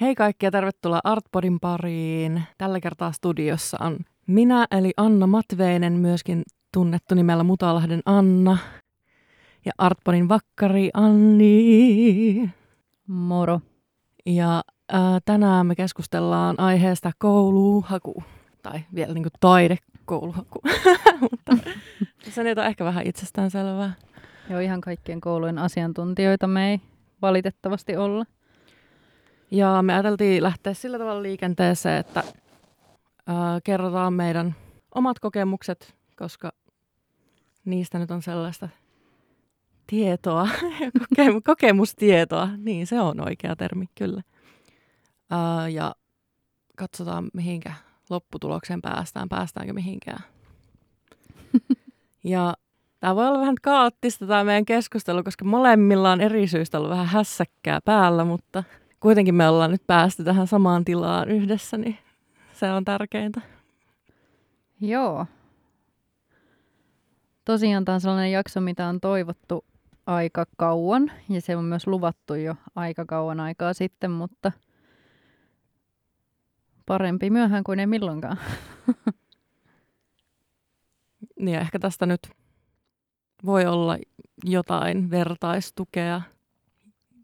Hei kaikki ja tervetuloa Artpodin pariin. Tällä kertaa studiossa on minä eli Anna Matveinen, myöskin tunnettu nimellä Mutalahden Anna. Ja Artpodin vakkari Anni. Moro. Ja äh, tänään me keskustellaan aiheesta kouluhaku. Tai vielä niin kuin taidekouluhaku. Mutta se nyt on ehkä vähän itsestäänselvää. Joo, ihan kaikkien koulujen asiantuntijoita me ei valitettavasti olla. Ja me ajateltiin lähteä sillä tavalla liikenteeseen, että ää, kerrotaan meidän omat kokemukset, koska niistä nyt on sellaista tietoa, koke- kokemustietoa, niin se on oikea termi kyllä. Ää, ja katsotaan mihinkä lopputulokseen päästään, päästäänkö mihinkään. ja tämä voi olla vähän kaoottista tämä meidän keskustelu, koska molemmilla on eri syystä ollut vähän hässäkkää päällä, mutta kuitenkin me ollaan nyt päästy tähän samaan tilaan yhdessä, niin se on tärkeintä. Joo. Tosiaan tämä on sellainen jakso, mitä on toivottu aika kauan, ja se on myös luvattu jo aika kauan aikaa sitten, mutta parempi myöhään kuin ei milloinkaan. Niin ja ehkä tästä nyt voi olla jotain vertaistukea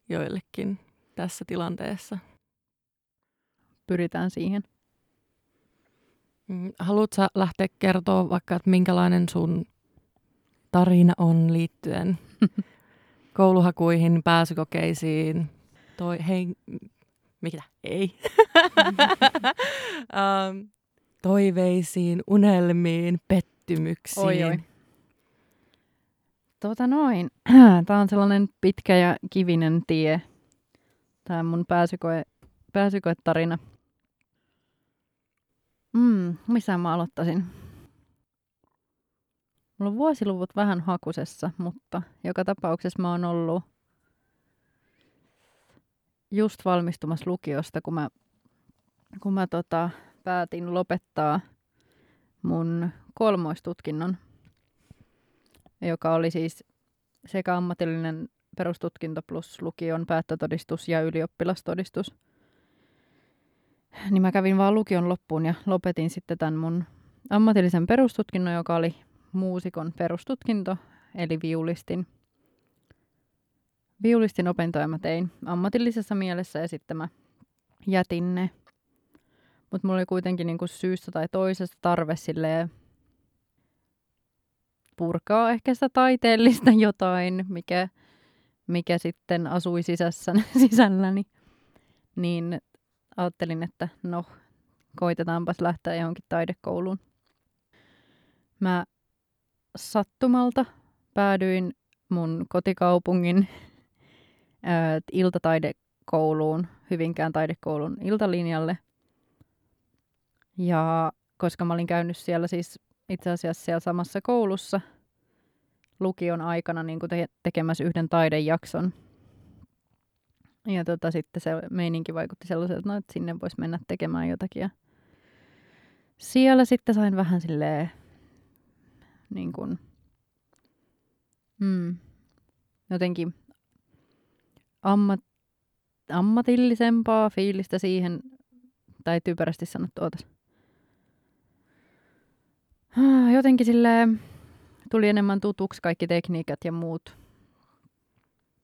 joillekin tässä tilanteessa. Pyritään siihen. Mm, Haluatko lähteä kertoa vaikka, että minkälainen sun tarina on liittyen kouluhakuihin, pääsykokeisiin, toi, hei, mitä? Ei. um, toiveisiin, unelmiin, pettymyksiin. Oi, oi. Tota noin. Tämä on sellainen pitkä ja kivinen tie. Tämä mun pääsykoe, pääsykoetarina. Mm, missä mä aloittaisin? Mulla on vuosiluvut vähän hakusessa, mutta joka tapauksessa mä oon ollut just valmistumassa lukiosta, kun mä, kun mä tota, päätin lopettaa mun kolmoistutkinnon, joka oli siis sekä ammatillinen perustutkinto plus lukion päättötodistus ja ylioppilastodistus. Niin mä kävin vaan lukion loppuun ja lopetin sitten tämän mun ammatillisen perustutkinnon, joka oli muusikon perustutkinto, eli viulistin. Viulistin opintoja mä tein ammatillisessa mielessä ja sitten mä jätin ne. Mutta mulla oli kuitenkin niinku syystä tai toisesta tarve silleen purkaa ehkä sitä taiteellista jotain, mikä, sitten asui sisässä, sisälläni. Niin ajattelin, että no, koitetaanpas lähteä johonkin taidekouluun. Mä sattumalta päädyin mun kotikaupungin iltataidekouluun, Hyvinkään taidekoulun iltalinjalle. Ja koska mä olin käynyt siellä siis itse asiassa siellä samassa koulussa lukion aikana niin kuin te- tekemässä yhden taidejakson. Ja tota, sitten se meininki vaikutti sellaiselta, no, että sinne voisi mennä tekemään jotakin. Ja siellä sitten sain vähän silleen niin kuin, mm, jotenkin ammat, ammatillisempaa fiilistä siihen, tai typerästi sanottu, ootas. Ah, Jotenkin sille tuli enemmän tutuksi kaikki tekniikat ja muut.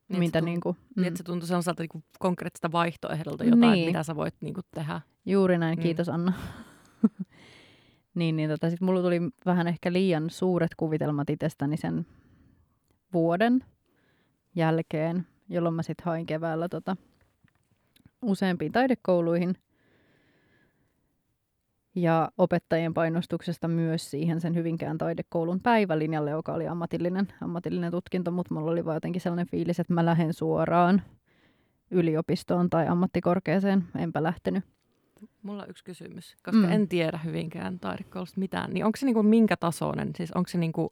Niin, mitä se, tunt- niinku, mm. niin, se tuntui sellaiselta niin konkreettista vaihtoehdolta jotain, Niin. mitä sä voit niin kuin, tehdä. Juuri näin, Mm. kiitos Anna. niin, niin tota, sit mulla tuli vähän ehkä liian suuret kuvitelmat itsestäni sen vuoden jälkeen, jolloin mä sitten hain keväällä tota, useampiin taidekouluihin. Ja opettajien painostuksesta myös siihen sen Hyvinkään taidekoulun päivälinjalle, joka oli ammatillinen, ammatillinen tutkinto, mutta mulla oli vaan jotenkin sellainen fiilis, että mä lähden suoraan yliopistoon tai ammattikorkeaseen. Enpä lähtenyt. Mulla on yksi kysymys, koska Mm. en tiedä hyvinkään taidekoulusta mitään. Niin onko se niin kuin minkä tasoinen? Siis onko se niin kuin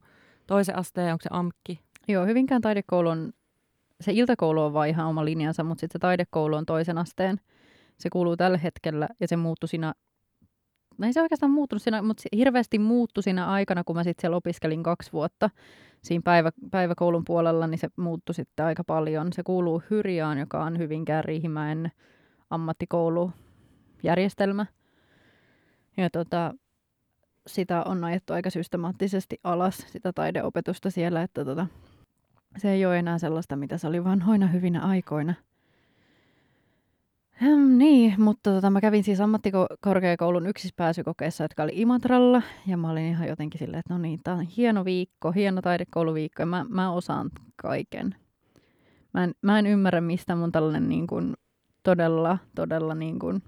toisen asteen, onko se AMKki? Joo, Hyvinkään taidekoulu on, se iltakoulu on vaan ihan oma linjansa, mutta sitten se taidekoulu on toisen asteen. Se kuuluu tällä hetkellä ja se muuttui siinä, no ei se oikeastaan muuttunut siinä, mutta hirveästi muuttui siinä aikana, kun mä sitten siellä opiskelin kaksi vuotta siinä päivä, päiväkoulun puolella, niin se muuttui sitten aika paljon. Se kuuluu Hyrjaan, joka on Hyvinkään Riihimäen ammattikoulujärjestelmä. Ja tota, sitä on ajettu aika systemaattisesti alas, sitä taideopetusta siellä, että tota, se ei ole enää sellaista, mitä se oli vanhoina hyvinä aikoina. Hmm, niin, mutta tota, mä kävin siis ammattikorkeakoulun yksispääsykokeessa, jotka oli Imatralla, ja mä olin ihan jotenkin silleen, että no niin, tää on hieno viikko, hieno taidekouluviikko, ja mä, mä osaan kaiken. Mä en, mä en ymmärrä, mistä mun tällainen niin kuin, todella, todella niin kuin,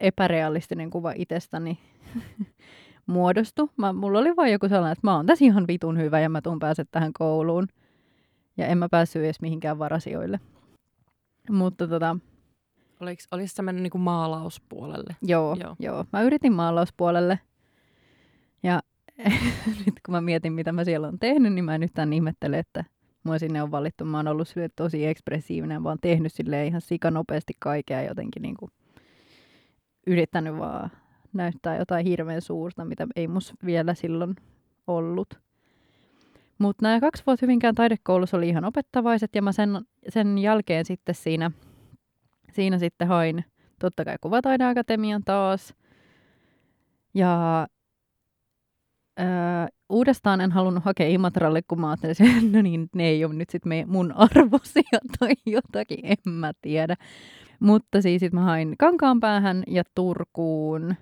epärealistinen kuva itsestäni muodostui. Mä, mulla oli vain joku sellainen, että mä oon tässä ihan vitun hyvä ja mä tuun pääset tähän kouluun. Ja en mä päässyt edes mihinkään varasioille. Mutta tota... Oliko, olis se mennyt niinku maalauspuolelle? Joo, joo, joo. Mä yritin maalauspuolelle. Ja nyt kun mä mietin, mitä mä siellä on tehnyt, niin mä en yhtään ihmettele, että mua sinne on valittu. Mä oon ollut tosi ekspressiivinen, vaan tehnyt sille ihan sikanopeasti kaikkea jotenkin niin kuin yrittänyt vaan näyttää jotain hirveän suurta, mitä ei mus vielä silloin ollut. Mutta nämä kaksi vuotta Hyvinkään taidekoulussa oli ihan opettavaiset ja mä sen, sen jälkeen sitten siinä, siinä sitten hain totta kai Kuvataideakatemian taas. Ja ää, uudestaan en halunnut hakea Imatralle, kun mä ajattelin, että no niin, ne ei ole nyt sitten mun arvosia tai jotakin, en mä tiedä. Mutta siis sit mä hain Kankaanpäähän ja Turkuun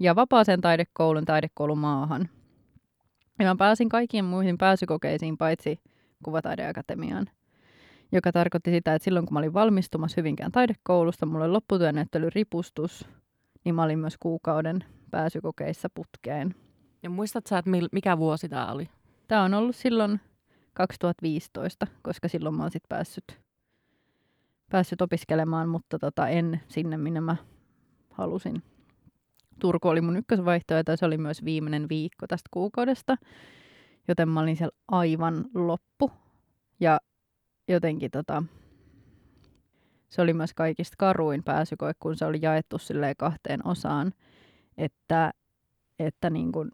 ja vapaaseen taidekoulun taidekoulumaahan. Ja mä pääsin kaikkiin muihin pääsykokeisiin paitsi Kuvataideakatemiaan, joka tarkoitti sitä, että silloin kun mä olin valmistumassa Hyvinkään taidekoulusta, mulla oli lopputyönäyttely ripustus, niin mä olin myös kuukauden pääsykokeissa putkeen. Ja muistat sä, että mikä vuosi tämä oli? Tämä on ollut silloin 2015, koska silloin mä oon sit päässyt, päässyt opiskelemaan, mutta tota, en sinne, minne mä halusin. Turku oli mun ykkösvaihtoehto ja se oli myös viimeinen viikko tästä kuukaudesta, joten mä olin siellä aivan loppu. Ja jotenkin tota, se oli myös kaikista karuin pääsykoe, kun se oli jaettu silleen kahteen osaan, että, että niin kun,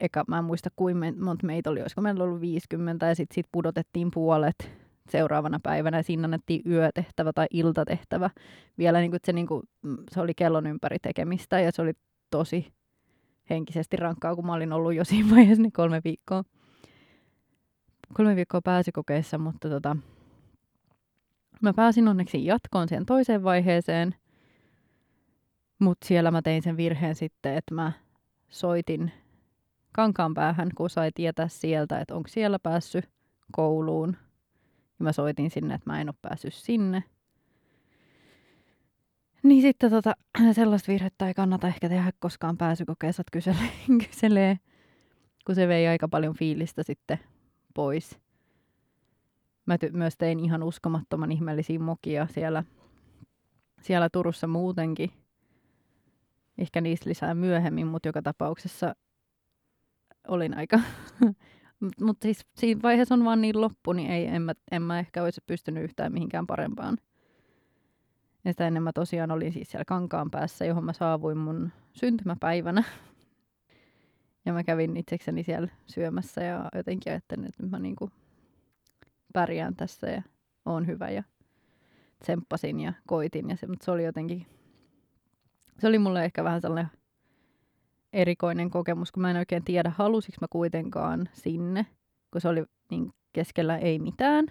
eka, mä en muista kuinka monta meitä oli, olisiko meillä ollut 50 ja sitten sit pudotettiin puolet seuraavana päivänä ja siinä annettiin yötehtävä tai iltatehtävä. Vielä niin kuin, se, niin kuin, mm, se oli kellon ympäri tekemistä ja se oli tosi henkisesti rankkaa, kun mä olin ollut jo siinä vaiheessa niin kolme viikkoa. Kolme viikkoa pääsykokeissa, mutta tota, mä pääsin onneksi jatkoon siihen toiseen vaiheeseen, mutta siellä mä tein sen virheen sitten, että mä soitin kankaan päähän, kun sai tietää sieltä, että onko siellä päässyt kouluun ja mä soitin sinne, että mä en ole päässyt sinne. Niin sitten tota, sellaista virhettä ei kannata ehkä tehdä koskaan pääsykokeessa, että kyselee, kyselee, kun se vei aika paljon fiilistä sitten pois. Mä ty- myös tein ihan uskomattoman ihmeellisiä mokia siellä, siellä Turussa muutenkin. Ehkä niistä lisää myöhemmin, mutta joka tapauksessa olin aika mutta mut siis siinä vaiheessa on vaan niin loppu, niin ei, en, mä, en mä ehkä olisi pystynyt yhtään mihinkään parempaan. Ja sitä ennen mä tosiaan olin siis siellä kankaan päässä, johon mä saavuin mun syntymäpäivänä. Ja mä kävin itsekseni siellä syömässä ja jotenkin ajattelin, että mä niinku pärjään tässä ja oon hyvä ja tsemppasin ja koitin. Ja se, mutta se oli jotenkin, se oli mulle ehkä vähän sellainen erikoinen kokemus, kun mä en oikein tiedä, halusiko mä kuitenkaan sinne, kun se oli niin keskellä ei mitään.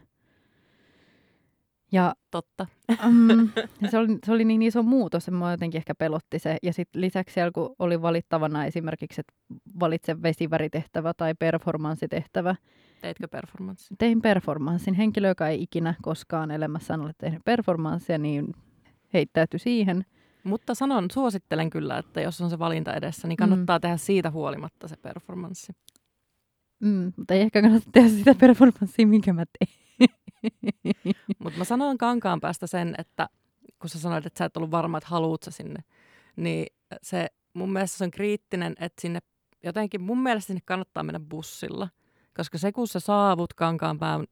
Ja, Totta. Um, ja se, oli, se oli niin iso muutos, että mua jotenkin ehkä pelotti se. Ja sitten lisäksi siellä, kun oli valittavana esimerkiksi, että valitse vesiväritehtävä tai performanssitehtävä. Teitkö performanssin? Tein performanssin. Henkilö, joka ei ikinä koskaan elämässään ole tehnyt performanssia, niin heittäytyi siihen – mutta sanon, suosittelen kyllä, että jos on se valinta edessä, niin kannattaa mm. tehdä siitä huolimatta se performanssi. Mm, mutta ei ehkä kannata tehdä sitä performanssia, minkä mä teen. Mutta mä sanon kankaan päästä sen, että kun sä sanoit, että sä et ollut varma, että haluut sä sinne, niin se mun mielestä se on kriittinen, että sinne jotenkin mun mielestä sinne kannattaa mennä bussilla. Koska se, kun sä saavut Kankaanpään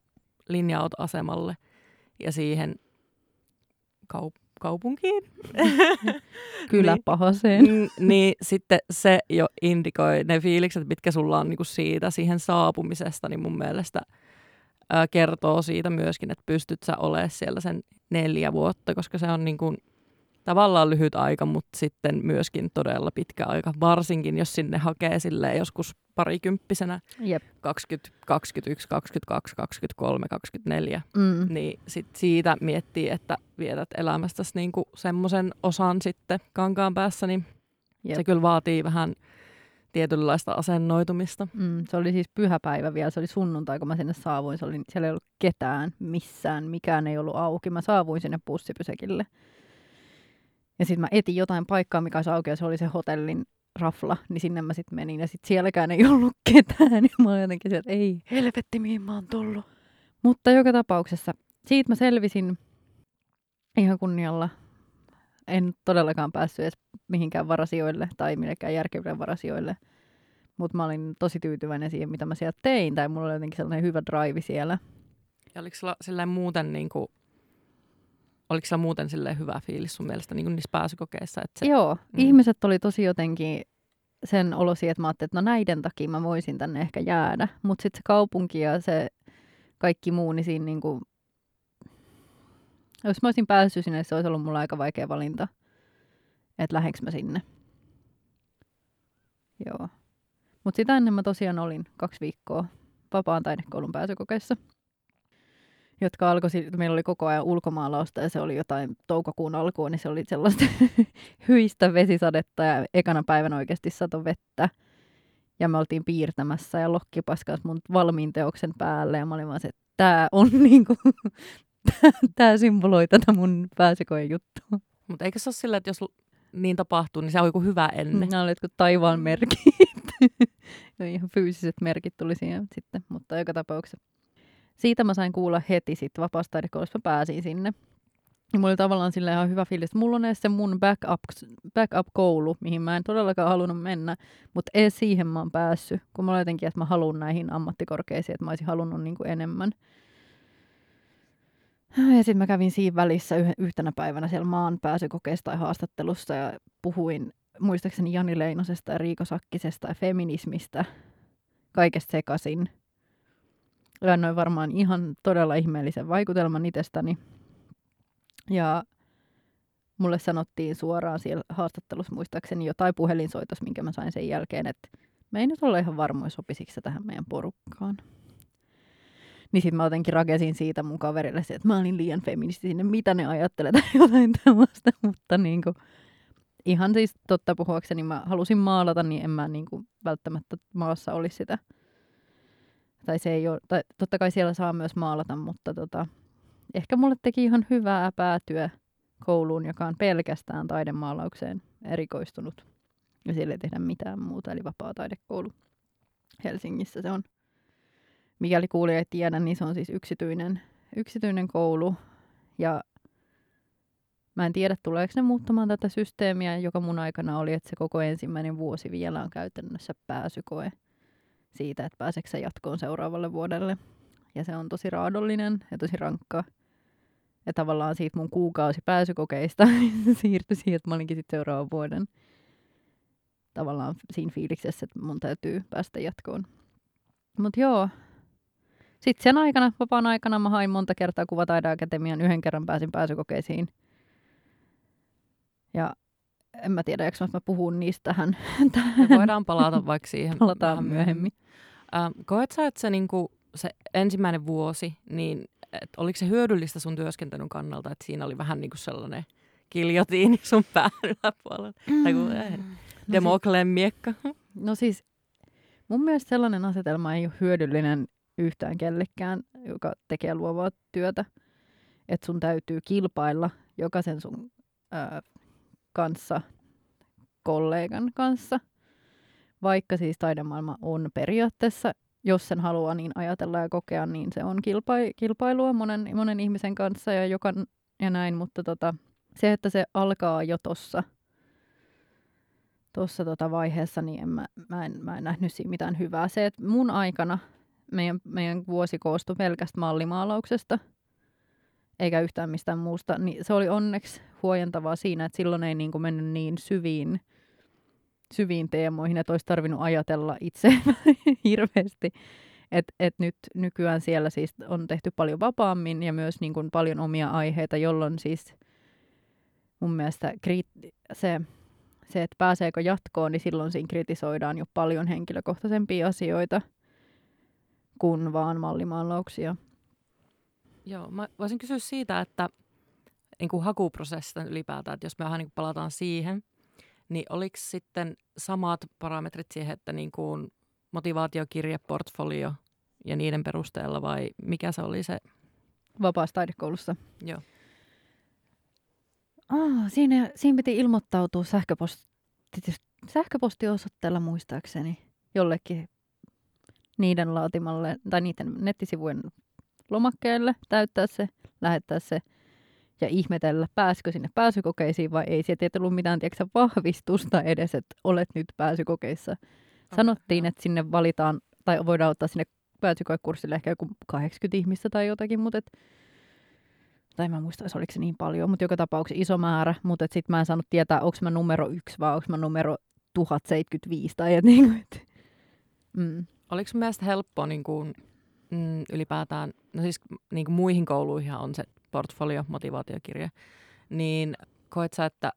linja-autoasemalle ja siihen kaup- kaupunkiin. Kyllä niin, pahaseen. niin sitten se jo indikoi ne fiilikset, mitkä sulla on niinku siitä siihen saapumisesta, niin mun mielestä ää, kertoo siitä myöskin, että pystyt sä olemaan siellä sen neljä vuotta, koska se on niin kuin tavallaan lyhyt aika, mutta sitten myöskin todella pitkä aika, varsinkin jos sinne hakee silleen joskus parikymppisenä Jep. 20, 21, 22, 23, 24, Mm. niin sit siitä miettii, että vietät elämästäsi niinku semmoisen osan sitten kankaan päässä, niin Jep. se kyllä vaatii vähän tietynlaista asennoitumista. Mm, se oli siis pyhäpäivä vielä, se oli sunnuntai, kun mä sinne saavuin. Se oli, siellä ei ollut ketään missään, mikään ei ollut auki. Mä saavuin sinne bussipysäkille. Ja sitten mä etin jotain paikkaa, mikä olisi auki, ja se oli se hotellin rafla, niin sinne mä sitten menin. Ja sitten sielläkään ei ollut ketään, niin mä olin jotenkin sieltä, ei helvetti, mihin mä oon tullut. Mutta joka tapauksessa, siitä mä selvisin ihan kunnialla. En todellakaan päässyt edes mihinkään varasijoille tai millekään järkeville varasijoille. Mutta mä olin tosi tyytyväinen siihen, mitä mä siellä tein. Tai mulla oli jotenkin sellainen hyvä drive siellä. Ja oliko sulla silleen muuten, niinku, oliko sulla muuten silleen hyvä fiilis sun mielestä niinku niissä pääsykokeissa? Että se, Joo, Mm. ihmiset oli tosi jotenkin sen olosi, että mä ajattelin, että no näiden takia mä voisin tänne ehkä jäädä. Mutta sitten se kaupunki ja se kaikki muu, niin siinä niinku, jos mä olisin päässyt sinne, se olisi ollut mulla aika vaikea valinta, että lähenkö mä sinne. Joo. Mutta sitä ennen mä tosiaan olin kaksi viikkoa vapaan taidekoulun pääsykokeissa, jotka alkoi, meillä oli koko ajan ulkomaalausta ja se oli jotain toukokuun alkua, niin se oli sellaista hyistä vesisadetta ja ekana päivänä oikeasti sato vettä. Ja me oltiin piirtämässä ja Lokki paskas mun valmiin teoksen päälle ja mä olin vaan se, että tää on niinku, tää symboloi tätä mun pääsykoen juttua. Mutta eikö se ole silleen, että jos niin tapahtuu, niin se on joku hyvä ennen? Nämä oli jotkut taivaan merkit. ja ihan fyysiset merkit tuli siihen sitten, mutta joka tapauksessa. Siitä mä sain kuulla heti sitten vapaasta taidekoulusta, mä pääsin sinne. Ja mulla oli tavallaan sillä ihan hyvä fiilis, mulla on edes se mun backup, backup-koulu, mihin mä en todellakaan halunnut mennä, mutta edes siihen mä oon päässyt, kun mä olin jotenkin, että mä haluan näihin ammattikorkeisiin, että mä olisin halunnut niin kuin enemmän. Ja sitten mä kävin siinä välissä yh- yhtenä päivänä siellä maan pääsykokeessa tai haastattelussa ja puhuin muistaakseni Jani Leinosesta ja Riiko Sakkisesta ja feminismistä kaikesta sekaisin. Ja varmaan ihan todella ihmeellisen vaikutelman itsestäni. Ja mulle sanottiin suoraan siellä haastattelussa muistaakseni jotain puhelinsoitos, minkä mä sain sen jälkeen, että me ei nyt olla ihan varmoja, sopisiko se tähän meidän porukkaan. Niin sitten mä jotenkin rakesin siitä mun kaverille, että mä olin liian feministi sinne, mitä ne ajattelee tai jotain tällaista, mutta niinku, ihan siis totta puhuakseni mä halusin maalata, niin en mä niinku välttämättä maassa olisi sitä. Tai se ei ole, tai totta kai siellä saa myös maalata, mutta tota, ehkä mulle teki ihan hyvää päätyä kouluun, joka on pelkästään taidemaalaukseen erikoistunut. Ja siellä ei tehdä mitään muuta, eli vapaa taidekoulu Helsingissä se on. Mikäli kuulija ei tiedä, niin se on siis yksityinen, yksityinen koulu. Ja mä en tiedä, tuleeko ne muuttamaan tätä systeemiä, joka mun aikana oli, että se koko ensimmäinen vuosi vielä on käytännössä pääsykoe siitä, että pääseekö se jatkoon seuraavalle vuodelle. Ja se on tosi raadollinen ja tosi rankka. Ja tavallaan siitä mun kuukausi pääsykokeista siirtyi siihen, että mä olinkin sitten seuraavan vuoden tavallaan siinä fiiliksessä, että mun täytyy päästä jatkoon. Mutta joo, sitten sen aikana, vapaan aikana mä hain monta kertaa Kuvataideakatemian, yhden kerran pääsin pääsykokeisiin. Ja en mä tiedä, eikö mä puhun niistä tähän. Me voidaan palata vaikka siihen Palataan vähän myöhemmin. Ähm, koet sä, että se, niinku, se ensimmäinen vuosi, niin et oliko se hyödyllistä sun työskentelyn kannalta, että siinä oli vähän niinku sellainen kiljotiini sun pään yläpuolella? Tai kun, eh, No Demokleen miekka. No siis mun mielestä sellainen asetelma ei ole hyödyllinen yhtään kellekään, joka tekee luovaa työtä. Että sun täytyy kilpailla jokaisen sun ää, kanssa, kollegan kanssa. Vaikka siis taidemaailma on periaatteessa, jos sen haluaa niin ajatella ja kokea, niin se on kilpa- kilpailua monen, monen ihmisen kanssa ja, joka, ja näin. Mutta tota, se, että se alkaa jo tossa tuossa tota vaiheessa, niin en mä, mä, en, mä en nähnyt siinä mitään hyvää. Se, että mun aikana meidän, meidän vuosi koostui pelkästä mallimaalauksesta, eikä yhtään mistään muusta, niin se oli onneksi huojentavaa siinä, että silloin ei niin kuin mennyt niin syviin, syviin teemoihin, että olisi tarvinnut ajatella itse hirveästi. Et, et nyt nykyään siellä siis on tehty paljon vapaammin ja myös niin kuin paljon omia aiheita, jolloin siis mun mielestä kriit- se, se, että pääseekö jatkoon, niin silloin siinä kritisoidaan jo paljon henkilökohtaisempia asioita kuin vaan mallimaalauksia. Joo, mä voisin kysyä siitä, että niin kuin hakuprosessista ylipäätään, että jos me vähän niin palataan siihen, niin oliko sitten samat parametrit siihen, että niin kuin motivaatiokirje, portfolio ja niiden perusteella vai mikä se oli se? Vapaassa taidekoulussa. Joo. Oh, siinä, siinä piti ilmoittautua sähköposti, sähköpostiosoitteella muistaakseni jollekin niiden laatimalle tai niiden nettisivujen lomakkeelle, täyttää se, lähettää se ja ihmetellä, pääsikö sinne pääsykokeisiin vai ei. Sieltä ei tullut mitään tiedätkö, vahvistusta edes, että olet nyt pääsykokeissa. Sanottiin, että sinne valitaan, tai voidaan ottaa sinne pääsykoekurssille ehkä joku 80 ihmistä tai jotakin, mutta et, tai mä muista, oliko se niin paljon, mutta joka tapauksessa iso määrä, mutta sitten mä en saanut tietää, onko mä numero yksi vai onko mä numero 1075 tai et, niin kuin, et, mm. Oliko mielestä helppoa niin kuin, mm, ylipäätään, no siis niin kuin muihin kouluihin on se portfolio, motivaatiokirja, niin koet sä, että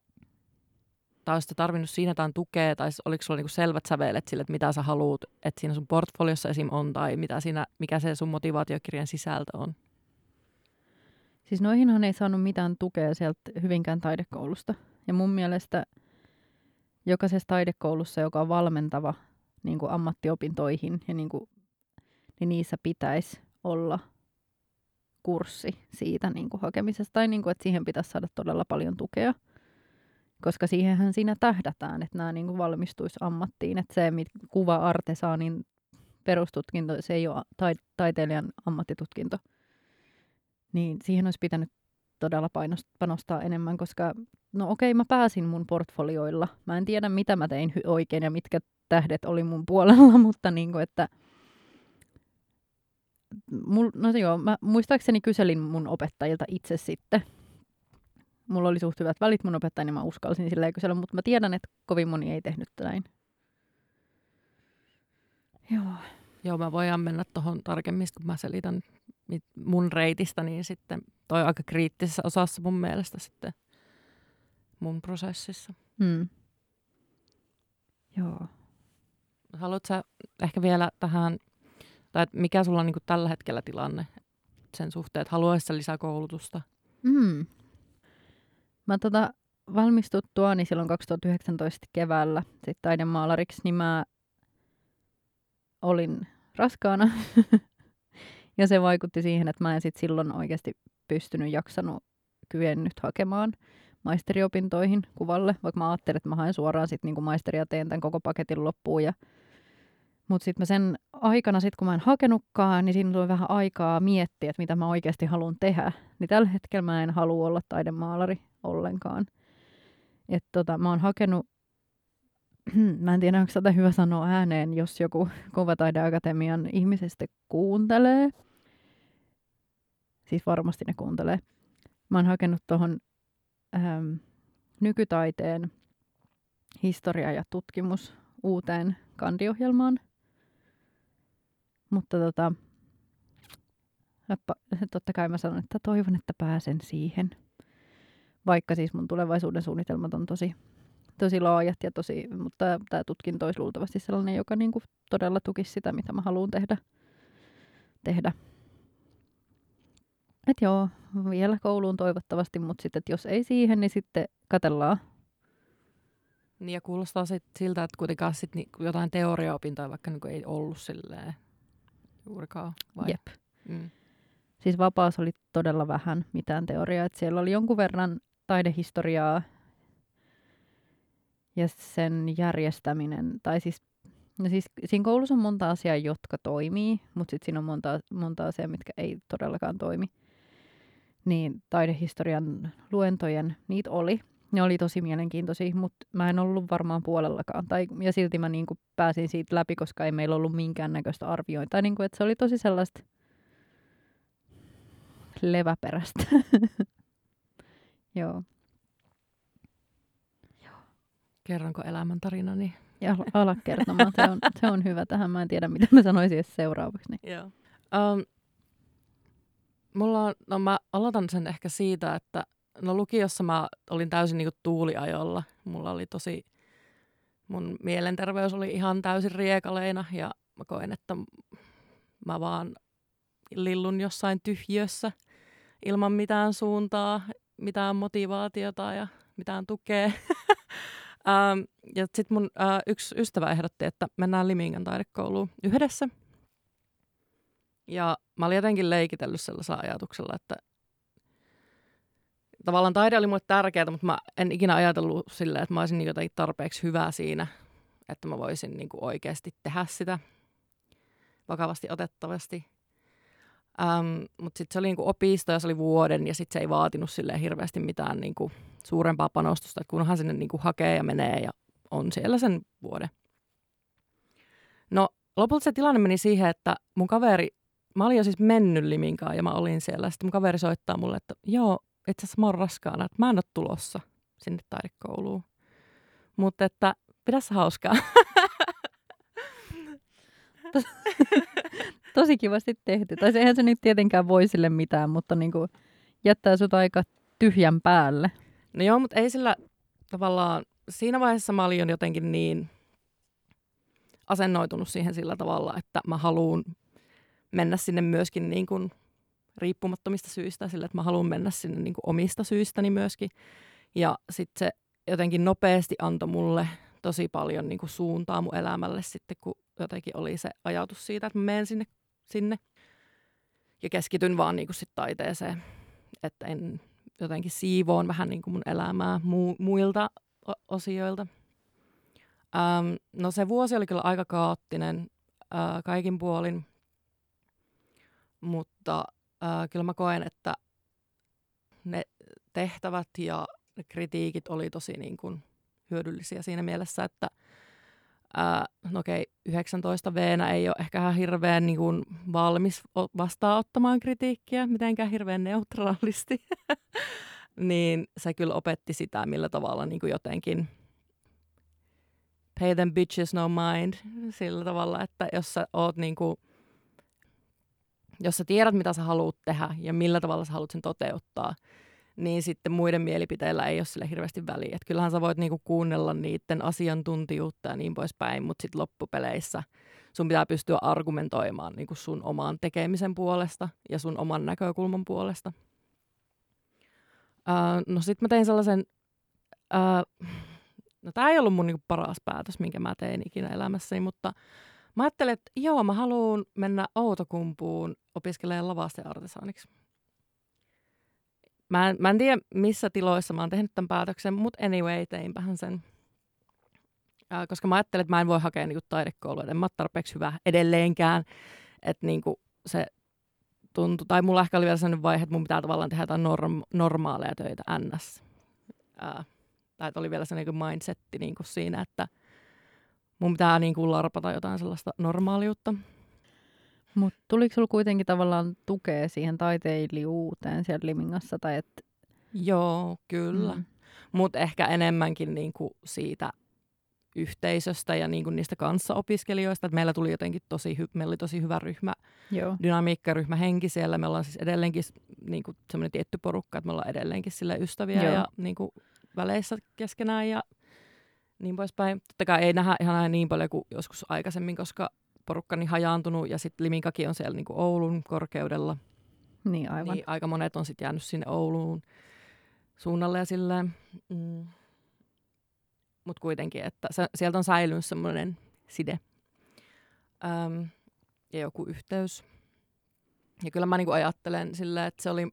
tai olisit tarvinnut siinä jotain tukea, tai oliko sulla niinku selvät sävelet sille, että mitä sä haluat, että siinä sun portfoliossa esim. on, tai mitä siinä, mikä se sun motivaatiokirjan sisältö on? Siis noihinhan ei saanut mitään tukea sieltä Hyvinkään taidekoulusta. Ja mun mielestä jokaisessa taidekoulussa, joka on valmentava niin kuin ammattiopintoihin, ja niin, kuin, niin niissä pitäisi olla kurssi siitä niin kuin hakemisesta, tai niin kuin, että siihen pitäisi saada todella paljon tukea koska siihenhän siinä tähdätään, että nämä niin kuin valmistuisi ammattiin. Että se mit, kuva-artesaanin perustutkinto, se ei ole tai, taiteilijan ammattitutkinto. Niin siihen olisi pitänyt todella panostaa enemmän, koska no okei, mä pääsin mun portfolioilla. Mä en tiedä, mitä mä tein oikein ja mitkä tähdet oli mun puolella, mutta niin kuin, että mul, no joo, mä muistaakseni kyselin mun opettajilta itse sitten, mulla oli suht hyvät välit mun opettajani, niin mä uskalsin silleen kysellä, mutta mä tiedän, että kovin moni ei tehnyt näin. Joo. Joo, mä voin mennä tuohon tarkemmin, kun mä selitän mun reitistä, niin sitten toi aika kriittisessä osassa mun mielestä sitten mun prosessissa. Mm. Joo. Haluatko sä ehkä vielä tähän, tai mikä sulla on niin tällä hetkellä tilanne sen suhteen, että haluaisitko lisää koulutusta? Mm. Mä tota, valmistuttua niin silloin 2019 keväällä sit taidemaalariksi, niin mä olin raskaana. ja se vaikutti siihen, että mä en sit silloin oikeasti pystynyt jaksanut kyennyt hakemaan maisteriopintoihin kuvalle, vaikka mä ajattelin, että mä haen suoraan sit niinku maisteria teen tämän koko paketin loppuun ja mutta sitten mä sen aikana, sit kun mä en hakenutkaan, niin siinä tuli vähän aikaa miettiä, että mitä mä oikeasti haluan tehdä. Niin tällä hetkellä mä en halua olla taidemaalari ollenkaan. Että tota, mä oon hakenut, mä en tiedä, onko tätä hyvä sanoa ääneen, jos joku Kuvataideakatemian ihmisestä kuuntelee. Siis varmasti ne kuuntelee. Mä oon hakenut tuohon ähm, nykytaiteen historia ja tutkimus uuteen kandiohjelmaan. Mutta tota, totta kai mä sanon, että toivon, että pääsen siihen. Vaikka siis mun tulevaisuuden suunnitelmat on tosi, tosi laajat, ja tosi, mutta tämä tutkinto olisi luultavasti sellainen, joka niinku todella tukisi sitä, mitä mä haluan tehdä. tehdä. Et joo, vielä kouluun toivottavasti, mutta sitten, jos ei siihen, niin sitten katellaan. Niin ja kuulostaa sit siltä, että kuitenkaan sit ni, jotain teoriaopintoja vaikka niin ei ollut silleen juurikaan. Vai? Jep. Mm. Siis vapaus oli todella vähän mitään teoriaa. Että siellä oli jonkun verran taidehistoriaa ja sen järjestäminen. Tai siis, no siis siinä koulussa on monta asiaa, jotka toimii, mutta sitten siinä on monta, monta asiaa, mitkä ei todellakaan toimi. Niin taidehistorian luentojen, niitä oli. Ne oli tosi mielenkiintoisia, mutta mä en ollut varmaan puolellakaan. Tai, ja silti mä niin kuin pääsin siitä läpi, koska ei meillä ollut minkäännäköistä arviointia. Niin kuin, että se oli tosi sellaista leväperäistä. Joo. Kerronko elämäntarinani? Ja ala kertomaan, se on, se on hyvä tähän. Mä en tiedä, mitä mä sanoisin edes seuraavaksi. Niin. Joo. Um, mulla on, no mä aloitan sen ehkä siitä, että no lukiossa mä olin täysin niinku tuuliajolla. Mulla oli tosi, mun mielenterveys oli ihan täysin riekaleina ja mä koin, että mä vaan lillun jossain tyhjössä ilman mitään suuntaa, mitään motivaatiota ja mitään tukea. um, ja sitten mun uh, yksi ystävä ehdotti, että mennään Limingan taidekouluun yhdessä. Ja mä olin jotenkin leikitellyt sellaisella ajatuksella, että tavallaan taide oli mulle tärkeää, mutta mä en ikinä ajatellut silleen, että mä olisin niin jotenkin tarpeeksi hyvä siinä, että mä voisin niin kuin oikeasti tehdä sitä vakavasti otettavasti. Um, mutta sitten se oli niinku opisto ja se oli vuoden ja sitten se ei vaatinut silleen hirveästi mitään niinku suurempaa panostusta, että kunhan sinne niinku hakee ja menee ja on siellä sen vuoden. No lopulta se tilanne meni siihen, että mun kaveri, mä olin jo siis mennyt Liminkaan ja mä olin siellä. Sitten mun kaveri soittaa mulle, että joo, itse asiassa raskaana, että mä en ole tulossa sinne taidekouluun. Mutta että pidä hauskaa. tosi kivasti tehty. Tai eihän se nyt tietenkään voi sille mitään, mutta niin kuin jättää sut aika tyhjän päälle. No joo, mutta ei sillä tavallaan, siinä vaiheessa mä olin jotenkin niin asennoitunut siihen sillä tavalla, että mä haluan mennä sinne myöskin niin kuin riippumattomista syistä, sillä että mä haluan mennä sinne niin kuin omista syistäni myöskin. Ja sitten se jotenkin nopeasti antoi mulle tosi paljon niin kuin suuntaa mun elämälle sitten, kun jotenkin oli se ajatus siitä, että mä menen sinne sinne. Ja keskityn vaan niin kuin sit taiteeseen, että en jotenkin siivoon vähän niin kuin mun elämää mu- muilta osioilta. Ähm, no se vuosi oli kyllä aika kaoottinen äh, kaikin puolin, mutta äh, kyllä mä koen, että ne tehtävät ja ne kritiikit oli tosi niin kuin hyödyllisiä siinä mielessä, että – ää, no okei, 19 v ei ole ehkä hirveän niin kuin, valmis vastaanottamaan kritiikkiä, mitenkään hirveän neutraalisti. niin se kyllä opetti sitä, millä tavalla niin kuin jotenkin pay them bitches no mind sillä tavalla, että jos sä oot niin kuin, jos sä tiedät, mitä sä haluat tehdä ja millä tavalla sä haluat sen toteuttaa, niin sitten muiden mielipiteillä ei ole sille hirveästi väliä. Et kyllähän sä voit niinku kuunnella niiden asiantuntijuutta ja niin poispäin, mutta sitten loppupeleissä sun pitää pystyä argumentoimaan niinku sun oman tekemisen puolesta ja sun oman näkökulman puolesta. Uh, no sitten mä tein sellaisen, uh, no tämä ei ollut mun niinku paras päätös, minkä mä tein ikinä elämässäni, mutta mä ajattelin, että joo, mä haluan mennä Outokumpuun opiskelemaan lavasteartesaaniksi. Mä en, mä en tiedä, missä tiloissa mä oon tehnyt tämän päätöksen, mutta anyway, teinpähän sen. Ää, koska mä ajattelin, että mä en voi hakea niinku taidekoulua, en mä tarpeeksi hyvä edelleenkään. Että niinku se tuntui, tai mulla ehkä oli vielä sellainen vaihe, että mun pitää tavallaan tehdä jotain norm, normaaleja töitä ns. Ää, tai oli vielä sellainen niinku mindsetti niinku siinä, että mun pitää niinku larpata jotain sellaista normaaliutta. Mutta tuliko sinulla kuitenkin tavallaan tukea siihen taiteilijuuteen siellä Limingassa? Tai et... Joo, kyllä. Mm. Mutta ehkä enemmänkin niinku siitä yhteisöstä ja niinku niistä kanssaopiskelijoista. Et meillä tuli jotenkin tosi, hy- meillä oli tosi hyvä ryhmä, Joo. dynamiikka, ryhmä henki siellä. Me ollaan siis edelleenkin niinku semmoinen tietty porukka, että me ollaan edelleenkin sille ystäviä Joo. ja niinku väleissä keskenään ja niin poispäin. Totta kai ei nähdä ihan niin paljon kuin joskus aikaisemmin, koska porukkani hajaantunut ja sitten Liminkakin on siellä niin kuin Oulun korkeudella. Niin aivan. Niin aika monet on sitten jäänyt sinne Ouluun suunnalle ja silleen. Mm. Mutta kuitenkin, että se, sieltä on säilynyt semmoinen side Öm, ja joku yhteys. Ja kyllä mä niinku ajattelen silleen, että se oli,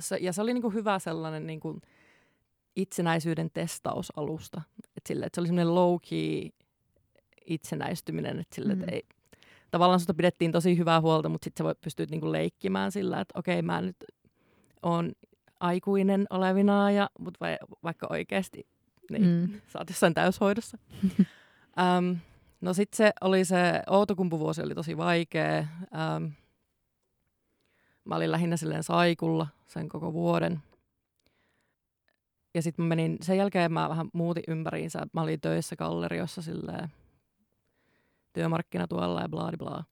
se, ja se oli niinku hyvä sellainen niinku itsenäisyyden testausalusta. Et sille, että se oli semmoinen low-key itsenäistyminen, että sille, mm. että ei, tavallaan susta pidettiin tosi hyvää huolta, mutta sitten sä voit pystyä niinku leikkimään sillä, että okei, mä nyt on aikuinen olevina, ja, mutta vai, vaikka oikeasti niin, mm. sä oot jossain täyshoidossa. um, no sitten se oli se Outokumpuvuosi oli tosi vaikea. Um, mä olin lähinnä silleen saikulla sen koko vuoden. Ja sitten mä menin, sen jälkeen mä vähän muutin ympäriinsä. Mä olin töissä galleriossa silleen työmarkkinatuella ja bla bla.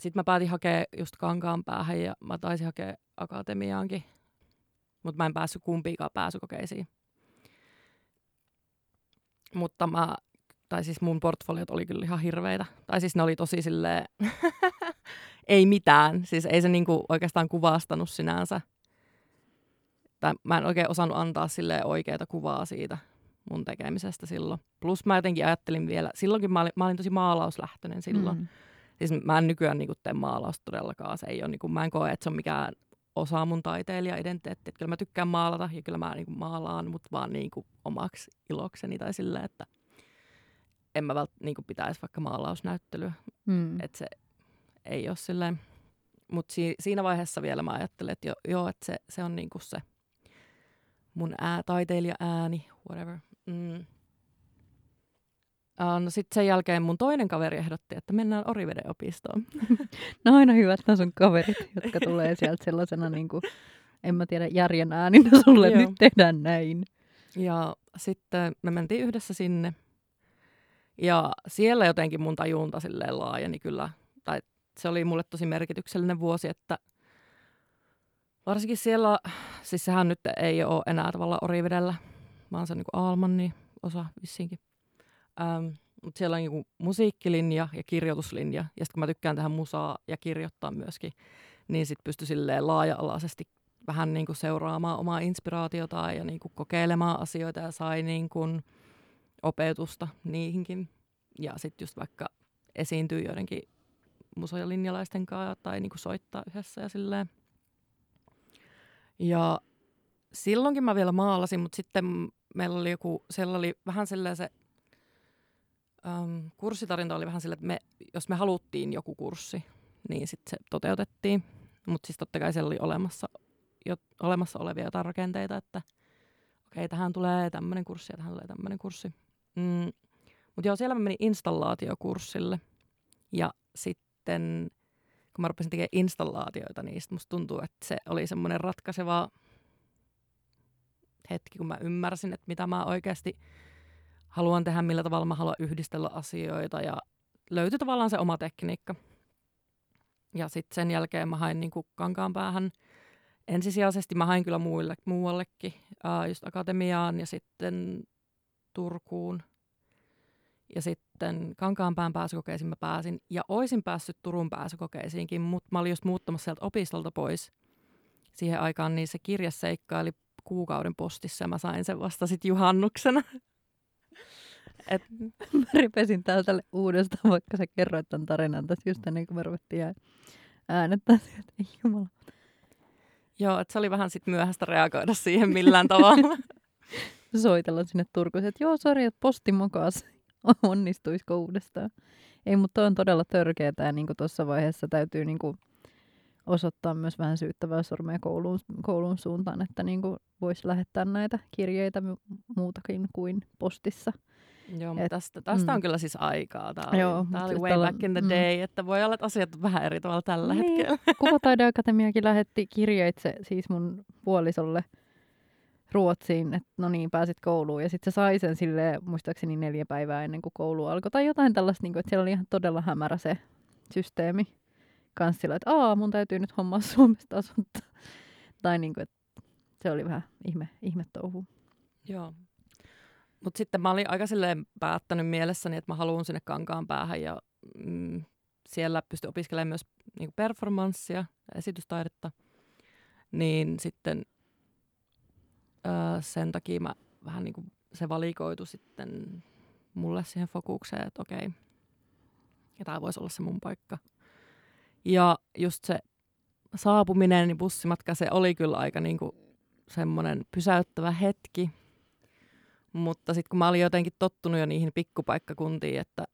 Sitten mä päätin hakea just kankaan päähän ja mä taisin hakea akatemiaankin, mutta mä en päässyt kumpiikaan pääsykokeisiin. Mutta mä, tai siis mun portfoliot oli kyllä ihan hirveitä. Tai siis ne oli tosi silleen, ei mitään. Siis ei se niinku oikeastaan kuvastanut sinänsä. Tai mä en oikein osannut antaa sille oikeaa kuvaa siitä mun tekemisestä silloin. Plus mä jotenkin ajattelin vielä, silloinkin mä olin, mä olin tosi maalauslähtöinen silloin. Mm. Siis mä en nykyään niinku tee maalausta todellakaan. Se ei ole, niinku, mä en koe, että se on mikään osa mun taiteilija-identiteettiä. Kyllä mä tykkään maalata ja kyllä mä niinku maalaan, mutta vaan niinku omaksi ilokseni tai silleen, että en mä vält, niinku pitäisi vaikka maalausnäyttelyä. Mm. Että se ei ole silleen. Mutta si- siinä vaiheessa vielä mä ajattelin, että jo, joo, että se, se on niinku se mun ää, taiteilija-ääni, whatever. Mm. Uh, no sitten sen jälkeen mun toinen kaveri ehdotti, että mennään Oriveden opistoon. no aina hyvät nämä sun kaverit, jotka tulee sieltä sellaisena, niin kuin, en mä tiedä, järjen ääninä sulle, nyt tehdään näin. Ja sitten me mentiin yhdessä sinne. Ja siellä jotenkin mun tajunta silleen laajeni kyllä. Tai se oli mulle tosi merkityksellinen vuosi, että varsinkin siellä, siis sehän nyt ei ole enää tavallaan Orivedellä, vaan se on niin Aalmanni osa vissiinkin. Ähm, mutta siellä on niinku musiikkilinja ja kirjoituslinja. Ja sitten kun mä tykkään tehdä musaa ja kirjoittaa myöskin, niin sitten pystyi silleen laaja-alaisesti vähän niinku seuraamaan omaa inspiraatiota ja niinku kokeilemaan asioita ja sai niinku opetusta niihinkin. Ja sitten just vaikka esiintyy joidenkin musojalinjalaisten kanssa tai niinku soittaa yhdessä ja silleen. Ja silloinkin mä vielä maalasin, mutta sitten meillä oli joku, siellä oli vähän silleen se um, kurssitarinta oli vähän sillä, että me, jos me haluttiin joku kurssi, niin sitten se toteutettiin. Mutta siis totta kai siellä oli olemassa, jo, olemassa olevia jotain rakenteita, että okei, okay, tähän tulee tämmöinen kurssi ja tähän tulee tämmöinen kurssi. Mm. Mutta joo, siellä mä menin installaatiokurssille. Ja sitten, kun mä rupesin tekemään installaatioita, niin musta tuntuu, että se oli semmoinen ratkaiseva hetki, kun mä ymmärsin, että mitä mä oikeasti haluan tehdä, millä tavalla mä haluan yhdistellä asioita ja löytyi tavallaan se oma tekniikka. Ja sitten sen jälkeen mä hain niin kankaan päähän. Ensisijaisesti mä hain kyllä muille, muuallekin, ää, just akatemiaan ja sitten Turkuun. Ja sitten Kankaanpään pääsykokeisiin mä pääsin. Ja oisin päässyt Turun pääsykokeisiinkin, mutta mä olin just muuttamassa sieltä opistolta pois siihen aikaan, niin se kirja seikkaili kuukauden postissa ja mä sain sen vasta sitten juhannuksena. Et... mä ripesin täältä uudestaan, vaikka sä kerroit tämän tarinan tässä just ennen kuin me ruvettiin äänettää, että ei jumala. Joo, että se oli vähän sitten myöhäistä reagoida siihen millään tavalla. Soitella sinne Turkuun, että joo, sori, että posti mokas. Onnistuisiko uudestaan? Ei, mutta on todella törkeää ja niin tuossa vaiheessa täytyy niin kuin osoittaa myös vähän syyttävää sormea kouluun, koulun suuntaan, että niin voisi lähettää näitä kirjeitä muutakin kuin postissa. Joo, mutta tästä, tästä mm. on kyllä siis aikaa. Tämä oli, Joo, tämä oli way tällä, back in the mm. day, mm. että voi olla, että asiat on vähän eri tavalla tällä niin. hetkellä. Kuvataideakatemiakin lähetti kirjeitse siis mun puolisolle Ruotsiin, että no niin, pääsit kouluun. Ja sitten se sai sen sille muistaakseni neljä päivää ennen kuin koulu alkoi. Tai jotain tällaista, niin kuin, että siellä oli ihan todella hämärä se systeemi kanssa sillä, että aa, mun täytyy nyt hommaa Suomesta asuntoa. tai niin kuin, että se oli vähän ihme, ihme touhu. Joo, mutta sitten mä olin aika silleen päättänyt mielessäni, että mä haluan sinne kankaan päähän ja mm, siellä pystyn opiskelemaan myös niin performanssia esitystaidetta. Niin sitten ää, sen takia mä vähän niin kuin se valikoitu sitten mulle siihen fokukseen, että okei, ja tämä voisi olla se mun paikka. Ja just se saapuminen, niin bussimatka, se oli kyllä aika niin kuin semmoinen pysäyttävä hetki, mutta sitten kun mä olin jotenkin tottunut jo niihin pikkupaikkakuntiin, että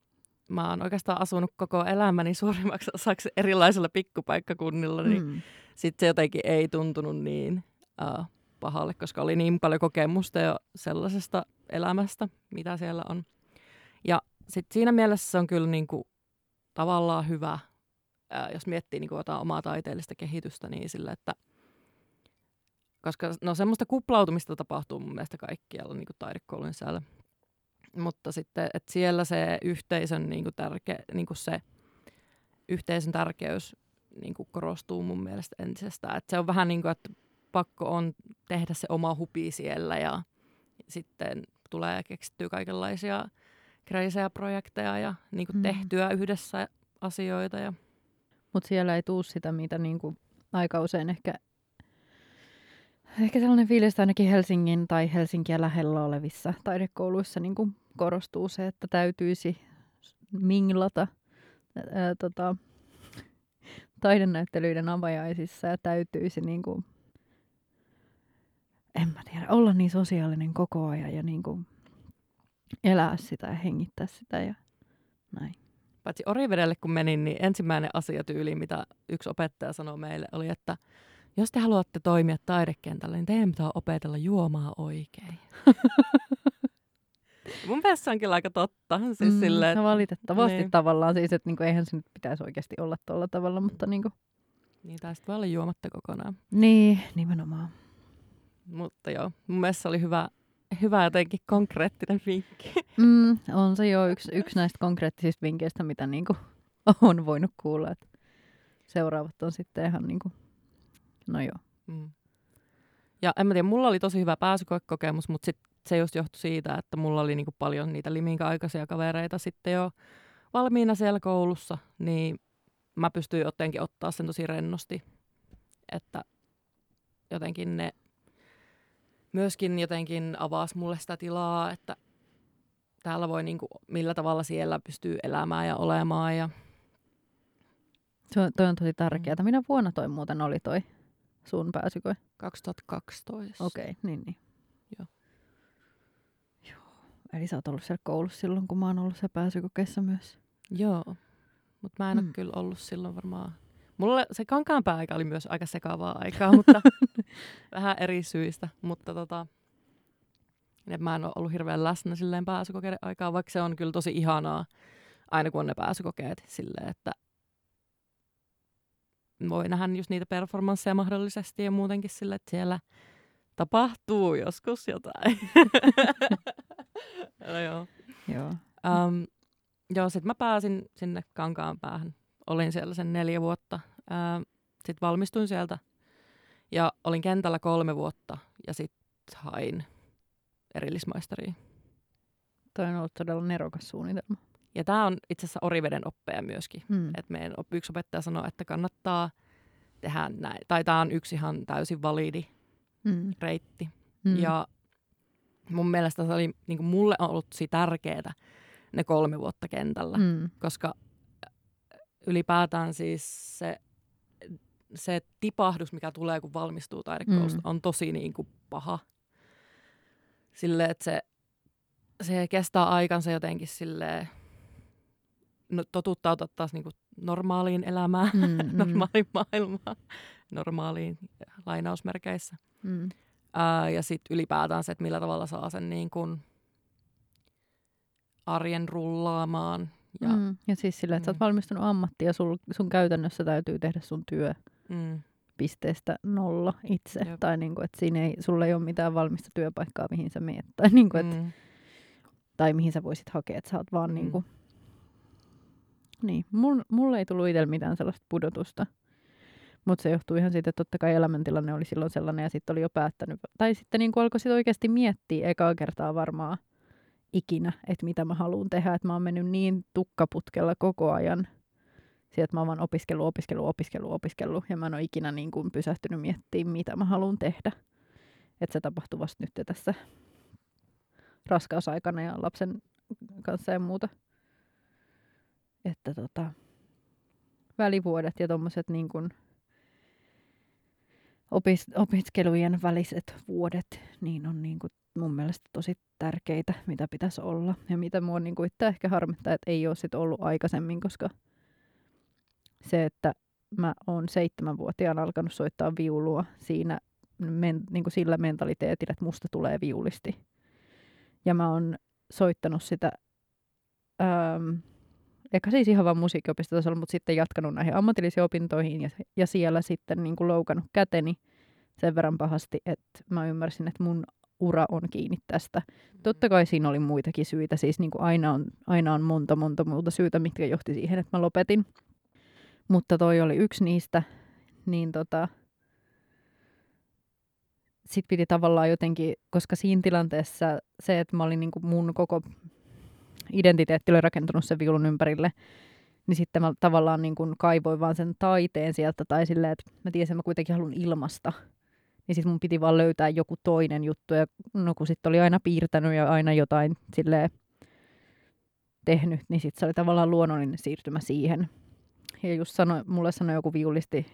mä oon oikeastaan asunut koko elämäni suurimmaksi osaksi erilaisilla pikkupaikkakunnilla, niin mm. sitten se jotenkin ei tuntunut niin uh, pahalle, koska oli niin paljon kokemusta jo sellaisesta elämästä, mitä siellä on. Ja sitten siinä mielessä se on kyllä niinku tavallaan hyvä, uh, jos miettii niinku jotain omaa taiteellista kehitystä, niin sille, että – koska no semmoista kuplautumista tapahtuu mun mielestä kaikkialla niin taidekoulun sisällä. Mutta sitten, että siellä se yhteisön niin kuin tärke, niin kuin se yhteisön tärkeys niin kuin korostuu mun mielestä entisestään. Että se on vähän niin kuin, että pakko on tehdä se oma hupi siellä ja sitten tulee keksittyä kaikenlaisia kreisejä projekteja ja niin kuin Mm. tehtyä yhdessä asioita. Ja, Mutta siellä ei tuu sitä, mitä niinku aika usein ehkä, ehkä sellainen fiilis, että ainakin Helsingin tai Helsinkiä lähellä olevissa taidekouluissa niinku korostuu se, että täytyisi minglata ää, tota, taidenäyttelyiden avajaisissa ja täytyisi niinku, en mä tiedä, olla niin sosiaalinen koko ajan ja niinku elää sitä ja hengittää sitä ja näin. paitsi Orivedelle kun menin, niin ensimmäinen asiatyyli, mitä yksi opettaja sanoi meille, oli, että jos te haluatte toimia taidekentällä, niin teidän pitää opetella juomaa oikein. Mun mielestä se on kyllä aika totta. Siis mm, silleen, no valitettavasti niin. tavallaan siis, että niinku, eihän se nyt pitäisi oikeasti olla tuolla tavalla, mutta niinku, niin, tai sitten voi olla juomatta kokonaan. niin, nimenomaan. Mutta joo, mun mielestä oli hyvä, hyvä jotenkin konkreettinen vinkki. Mm, on se jo yksi, yksi näistä konkreettisista vinkkeistä, mitä niinku on voinut kuulla. Että seuraavat on sitten ihan niinku, no joo. Mm. Ja en mä tiedä, mulla oli tosi hyvä pääsykokemus, mutta sit se just johtui siitä, että mulla oli niinku paljon niitä liminka-aikaisia kavereita sitten jo valmiina siellä koulussa, niin mä pystyin jotenkin ottaa sen tosi rennosti, että jotenkin ne myöskin jotenkin avasi mulle sitä tilaa, että täällä voi niinku, millä tavalla siellä pystyy elämään ja olemaan ja Se on, toi on tosi tärkeää. Minä vuonna toi muuten oli toi sun pääsykoe? 2012. Okei, okay, niin niin. Joo. Joo. Eli sä oot ollut siellä koulussa silloin, kun mä oon ollut siellä pääsykokeessa myös. Joo, mutta mä en mm. Mm. ole kyllä ollut silloin varmaan. Mulle se kankaanpää-aika oli myös aika sekavaa aikaa, mutta vähän eri syistä. Mutta tota, mä en ole ollut hirveän läsnä silleen pääsykokeiden aikaa, vaikka se on kyllä tosi ihanaa aina kun on ne pääsykokeet silleen, että voi nähdä just niitä performansseja mahdollisesti ja muutenkin sille, että siellä tapahtuu joskus jotain. no joo. Joo. Um, joo, sitten mä pääsin sinne kankaan päähän. Olin siellä sen neljä vuotta. Sitten valmistuin sieltä ja olin kentällä kolme vuotta ja sitten hain erillismaisteriin. Toi on ollut todella nerokas suunnitelma. Ja tämä on itse asiassa Oriveden oppeja myöskin. Mm. Et meidän yksi opettaja sanoi, että kannattaa tehdä näin. Tai tämä on yksi ihan täysin validi Mm. reitti. Mm. Ja mun mielestä se oli, niin kuin mulle on ollut tosi tärkeää ne kolme vuotta kentällä. Mm. koska ylipäätään siis se, se tipahdus, mikä tulee, kun valmistuu taidekoulusta, Mm. on tosi niin kuin paha. Silleen, että se, se kestää aikansa jotenkin silleen, no, totuttaa taas niin kuin normaaliin elämään, Mm, mm. mm. normaaliin maailmaan, normaaliin lainausmerkeissä. Mm. Ää, ja sitten ylipäätään se, että millä tavalla saa sen niin kuin arjen rullaamaan. Ja, mm. ja siis sillä, että sä oot Mm. valmistunut ammattiin ja sul, sun käytännössä täytyy tehdä sun työ mm, pisteestä nolla itse. Jep. Tai niinku, että siinä ei, sulla ei ole mitään valmista työpaikkaa, mihin sä meet. Tai, niinku, et, mm, tai mihin sä voisit hakea, että sä oot vaan Mm. niinku... Niin, mul, mulle ei tullut itsellä mitään sellaista pudotusta. Mutta se johtuu ihan siitä, että totta kai elämäntilanne oli silloin sellainen ja sitten oli jo päättänyt. Tai sitten niin alkoi sit oikeasti miettiä ekaa kertaa varmaan ikinä, että mitä mä haluan tehdä. Että mä oon mennyt niin tukkaputkella koko ajan. Sieltä että mä oon vaan opiskellut, opiskellut, opiskellut, opiskellut. Ja mä en ole ikinä niin kuin pysähtynyt miettimään, mitä mä haluan tehdä. Että se tapahtui vasta nyt tässä raskausaikana ja lapsen kanssa ja muuta. Että tota, välivuodet ja tommoset niin kuin opis, opiskelujen väliset vuodet, niin on niin kuin mun mielestä tosi tärkeitä, mitä pitäisi olla. Ja mitä mua niin kuin itse ehkä harmittaa, että ei ole sit ollut aikaisemmin, koska se, että mä oon seitsemänvuotiaana alkanut soittaa viulua siinä men, niin kuin sillä mentaliteetillä, että musta tulee viulisti. Ja mä oon soittanut sitä, ähm, ehkä siis ihan vaan musiikkiopistotasolla, mutta sitten jatkanut näihin ammatillisiin opintoihin ja, ja siellä sitten niin kuin loukannut käteni sen verran pahasti, että mä ymmärsin, että mun ura on kiinni tästä. Totta kai siinä oli muitakin syitä, siis niin kuin aina, on, aina on monta monta muuta syytä, mitkä johti siihen, että mä lopetin. Mutta toi oli yksi niistä, niin tota, sit piti tavallaan jotenkin, koska siinä tilanteessa se, että mä olin niin kuin mun koko identiteetti oli rakentunut sen viulun ympärille, niin sitten mä tavallaan niin kuin kaivoin vaan sen taiteen sieltä, tai silleen, että mä tiesin, että mä kuitenkin haluan ilmasta. Niin sitten mun piti vaan löytää joku toinen juttu, ja no kun sitten oli aina piirtänyt ja aina jotain silleen tehnyt, niin sitten se oli tavallaan luonnollinen siirtymä siihen. Ja just sanoi, mulle sanoi joku viulisti,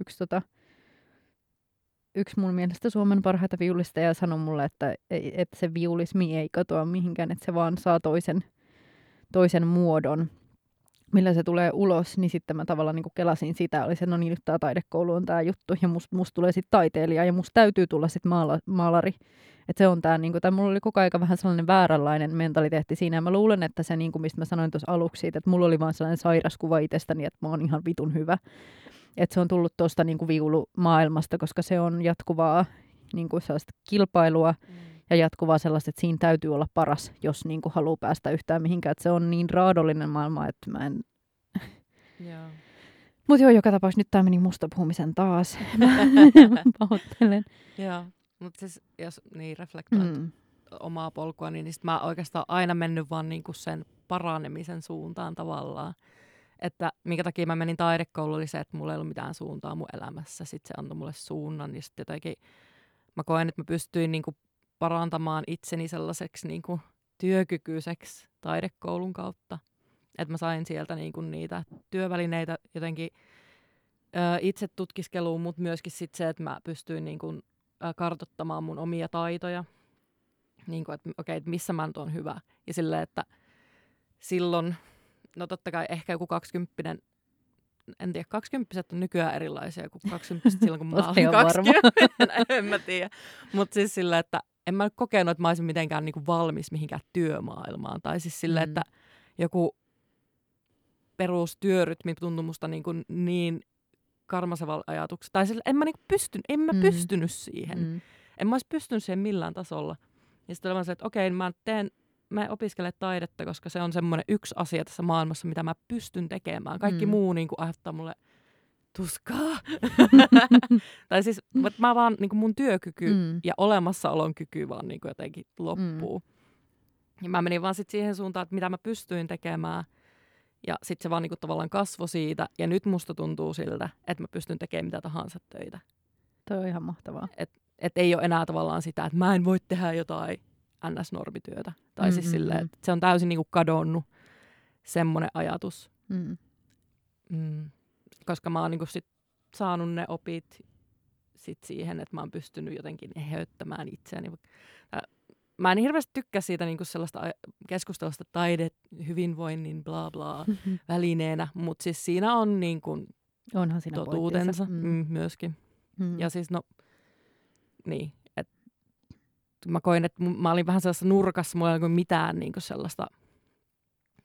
yksi, tota, yksi mun mielestä Suomen parhaita viulisteja sanoi mulle, että, että se viulismi ei katoa mihinkään, että se vaan saa toisen, toisen muodon millä se tulee ulos, niin sitten mä tavallaan niin kelasin sitä, oli se, no niin nyt tämä taidekoulu on tämä juttu, ja musta must tulee sitten taiteilija, ja musta täytyy tulla sitten maala, maalari. Että se on tämä, niin kuin, mulla oli koko aika vähän sellainen vääränlainen mentaliteetti siinä, ja mä luulen, että se, niin kuin, mistä mä sanoin tuossa aluksi että mulla oli vaan sellainen sairaskuva itsestäni, että mä oon ihan vitun hyvä. Että se on tullut tuosta niin viulumaailmasta, koska se on jatkuvaa niin kuin sellaista kilpailua, mm ja jatkuvaa sellaista, että siinä täytyy olla paras, jos niin kuin haluaa päästä yhtään mihinkään. Että se on niin raadollinen maailma, että mä en... Mutta joo, joka tapauksessa nyt tämä meni musta puhumisen taas. Pahoittelen. Joo, mutta siis jos niin reflektoit mm. omaa polkua, niin, niin mä oikeastaan aina mennyt vaan niinku sen paranemisen suuntaan tavallaan. Että minkä takia mä menin taidekouluun oli se, että mulla ei ollut mitään suuntaa mun elämässä. Sitten se antoi mulle suunnan, niin sitten jotenkin mä koen, että mä pystyin niinku parantamaan itseni sellaiseksi niin kuin työkykyiseksi taidekoulun kautta. Että mä sain sieltä niin kuin niitä työvälineitä jotenkin ö, itse tutkiskeluun, mutta myöskin sit se, että mä pystyin niin kuin, ö, kartottamaan mun omia taitoja. Niin kuin, että okei, okay, missä mä nyt on hyvä. Ja silleen, että silloin, no totta kai ehkä joku 20 en tiedä, 20 on nykyään erilaisia kuin 20 silloin, kun mä olin 20. en mä tiedä. Mutta siis sillä, että en mä kokenut, että mä olisin mitenkään niin kuin valmis mihinkään työmaailmaan. Tai siis sille, mm. että joku perustyörytmi tuntui musta niin, kuin niin karmasevalla ajatuksella. Tai sille, en mä, niin pystyn, en mä mm. pystynyt siihen. Mm. En mä olisi pystynyt siihen millään tasolla. Ja sitten oli se, että okei, mä teen mä opiskelen taidetta, koska se on semmoinen yksi asia tässä maailmassa, mitä mä pystyn tekemään. Kaikki mm. muu niin kuin, aiheuttaa mulle tuskaa. tai siis mä vaan niin mun työkyky mm. ja olemassaolon kyky vaan niin jotenkin loppuu. Mm. Ja mä menin vaan sit siihen suuntaan, että mitä mä pystyin tekemään. Ja sitten se vaan niin tavallaan kasvoi siitä. Ja nyt musta tuntuu siltä, että mä pystyn tekemään mitä tahansa töitä. Toi on ihan mahtavaa. Et, et ei ole enää tavallaan sitä, että mä en voi tehdä jotain ns-normityötä. Tai mm-hmm. siis silleen, mm. että se on täysin niin kadonnut semmoinen ajatus. Mm. Mm koska mä oon niin sit saanut ne opit sit siihen, että mä oon pystynyt jotenkin eheyttämään itseäni. Mä en hirveästi tykkää siitä niin sellaista keskustelusta taide, hyvinvoinnin, bla bla välineenä, mutta siis siinä on niin kuin Onhan siinä totuutensa mm. Mm, myöskin. Mm. Ja siis no, niin, et, mä koin, että mä olin vähän sellaisessa nurkassa, mulla ei ole mitään niin sellaista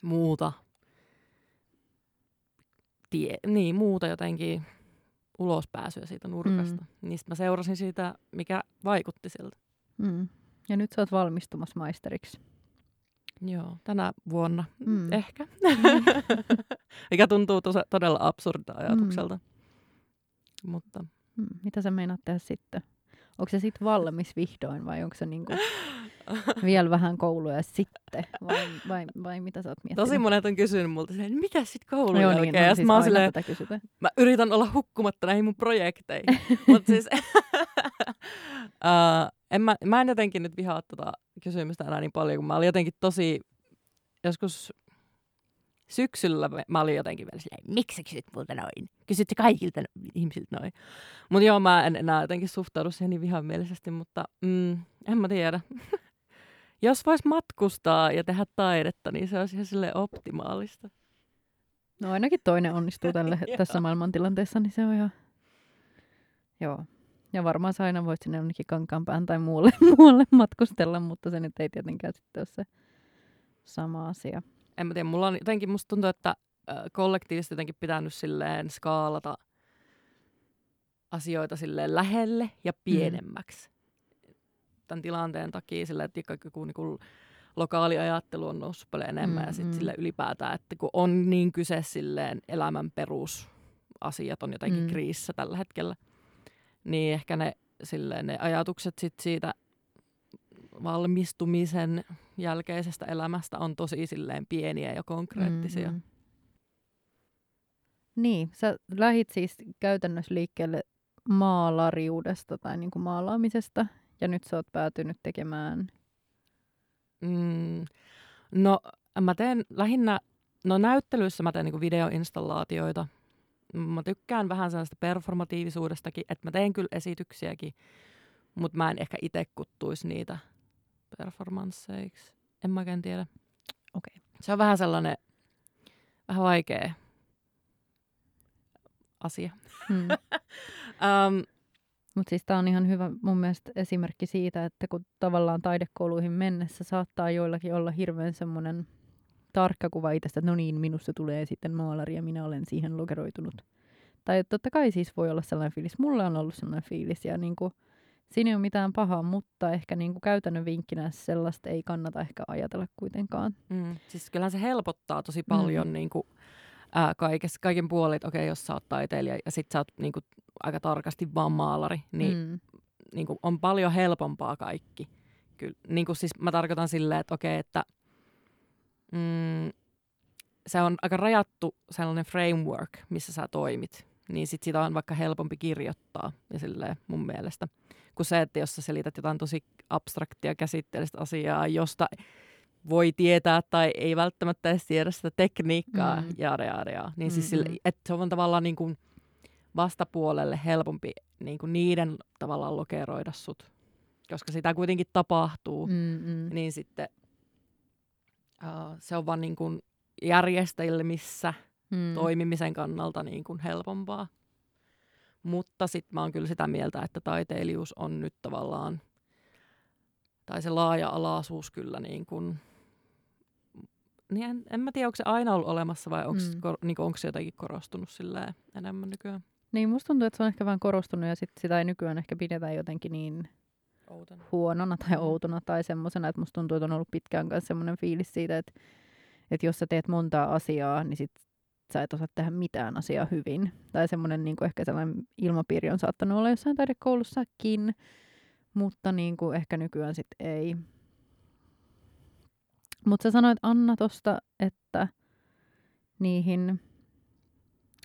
muuta tie, niin, muuta jotenkin ulospääsyä siitä nurkasta. Mm. Niin mä seurasin siitä, mikä vaikutti siltä. Mm. Ja nyt sä oot valmistumassa maisteriksi. Joo, tänä vuonna mm. ehkä. Mm. mikä tuntuu tosa, todella absurda ajatukselta. Mm. Mutta. Mm. Mitä sä meinaat tehdä sitten? Onko se sitten valmis vihdoin vai onko se niinku vielä vähän kouluja sitten? Vai, vai, vai mitä sä oot miettinyt? Tosi monet on kysynyt multa, että mitä sitten koulun no, jälkeen? Niin, no, siis mä, silleen, mä yritän olla hukkumatta näihin mun projekteihin. Mutta siis, uh, en mä, mä en jotenkin nyt vihaa tota kysymystä enää niin paljon, kun mä olin jotenkin tosi joskus syksyllä mä olin jotenkin vielä silleen, miksi sä kysyt multa noin? Kysyt sä kaikilta ihmisiltä noin? Mutta joo, mä en enää jotenkin suhtaudu siihen niin vihamielisesti, mutta mm, en mä tiedä. Jos vois matkustaa ja tehdä taidetta, niin se olisi ihan sille optimaalista. No ainakin toinen onnistuu tälle, tässä maailmantilanteessa, niin se on ihan... Joo. Ja varmaan sä aina voit sinne jonnekin kankaanpään tai muualle, muualle matkustella, mutta se nyt ei tietenkään sitten ole se sama asia en mä tiedä, mulla on jotenkin, musta tuntuu, että kollektiivisesti jotenkin pitänyt silleen skaalata asioita silleen lähelle ja mm. pienemmäksi. Mm. Tämän tilanteen takia sillä, että joku niin kuin lokaali ajattelu on noussut paljon enemmän mm, ja sitten mm. sille ylipäätään, että kun on niin kyse silleen elämän perusasiat on jotenkin mm. kriisissä tällä hetkellä, niin ehkä ne, silleen, ne ajatukset sit siitä valmistumisen jälkeisestä elämästä on tosi silleen pieniä ja konkreettisia. Mm-hmm. Niin, sä lähit siis käytännössä liikkeelle maalariudesta tai niin kuin maalaamisesta, ja nyt sä oot päätynyt tekemään... Mm, no, mä teen lähinnä, no näyttelyissä mä teen niin kuin videoinstallaatioita. Mä tykkään vähän sellaista performatiivisuudestakin, että mä teen kyllä esityksiäkin, mutta mä en ehkä itse kuttuisi niitä performansseiksi. En mä oikein tiedä. Okei. Okay. Se on vähän sellainen, vähän vaikea asia. Hmm. um, Mutta siis tämä on ihan hyvä mun mielestä esimerkki siitä, että kun tavallaan taidekouluihin mennessä saattaa joillakin olla hirveän semmoinen tarkka kuva itsestä, että no niin, minusta tulee sitten maalari ja minä olen siihen lokeroitunut. Tai totta kai siis voi olla sellainen fiilis. Mulla on ollut sellainen fiilis ja niin kuin, siinä ei ole mitään pahaa, mutta ehkä niin kuin käytännön vinkkinä sellaista ei kannata ehkä ajatella kuitenkaan. Mm. Siis kyllähän se helpottaa tosi paljon mm. niin kuin ää, kaikes, kaiken puolin, että okei, jos sä oot taiteilija ja sit sä oot niinku, aika tarkasti vaan maalari, niin mm. niinku, on paljon helpompaa kaikki. Kyllä, niinku, siis mä tarkoitan silleen, että okei, että mm, se on aika rajattu sellainen framework, missä sä toimit, niin sit sitä on vaikka helpompi kirjoittaa ja silleen mun mielestä. Kuin se, että jos sä selität jotain tosi abstraktia käsitteellistä asiaa, josta voi tietää tai ei välttämättä edes tiedä sitä tekniikkaa, mm. jaada, jaada. Niin siis sille, että se on tavallaan niin kuin vastapuolelle helpompi niin kuin niiden tavallaan lokeroida sut. Koska sitä kuitenkin tapahtuu, Mm-mm. niin sitten uh, se on vaan niin kuin järjestäjille missä mm. toimimisen kannalta niin kuin helpompaa. Mutta sitten mä oon kyllä sitä mieltä, että taiteilijuus on nyt tavallaan, tai se laaja-alaisuus kyllä niin kuin niin en, en mä tiedä, onko se aina ollut olemassa vai onko mm. kor, niin se jotenkin korostunut silleen enemmän nykyään. Niin, musta tuntuu, että se on ehkä vähän korostunut ja sit sitä ei nykyään ehkä pidetä jotenkin niin Outona. huonona tai mm. outona tai semmoisena, että musta tuntuu, että on ollut pitkään kanssa semmoinen fiilis siitä, että, että jos sä teet montaa asiaa, niin sit sä et osaa tehdä mitään asiaa hyvin. Tai semmoinen niin ehkä sellainen ilmapiiri on saattanut olla jossain taidekoulussakin, mutta niin kuin ehkä nykyään sit ei. Mutta sä sanoit Anna tosta, että niihin,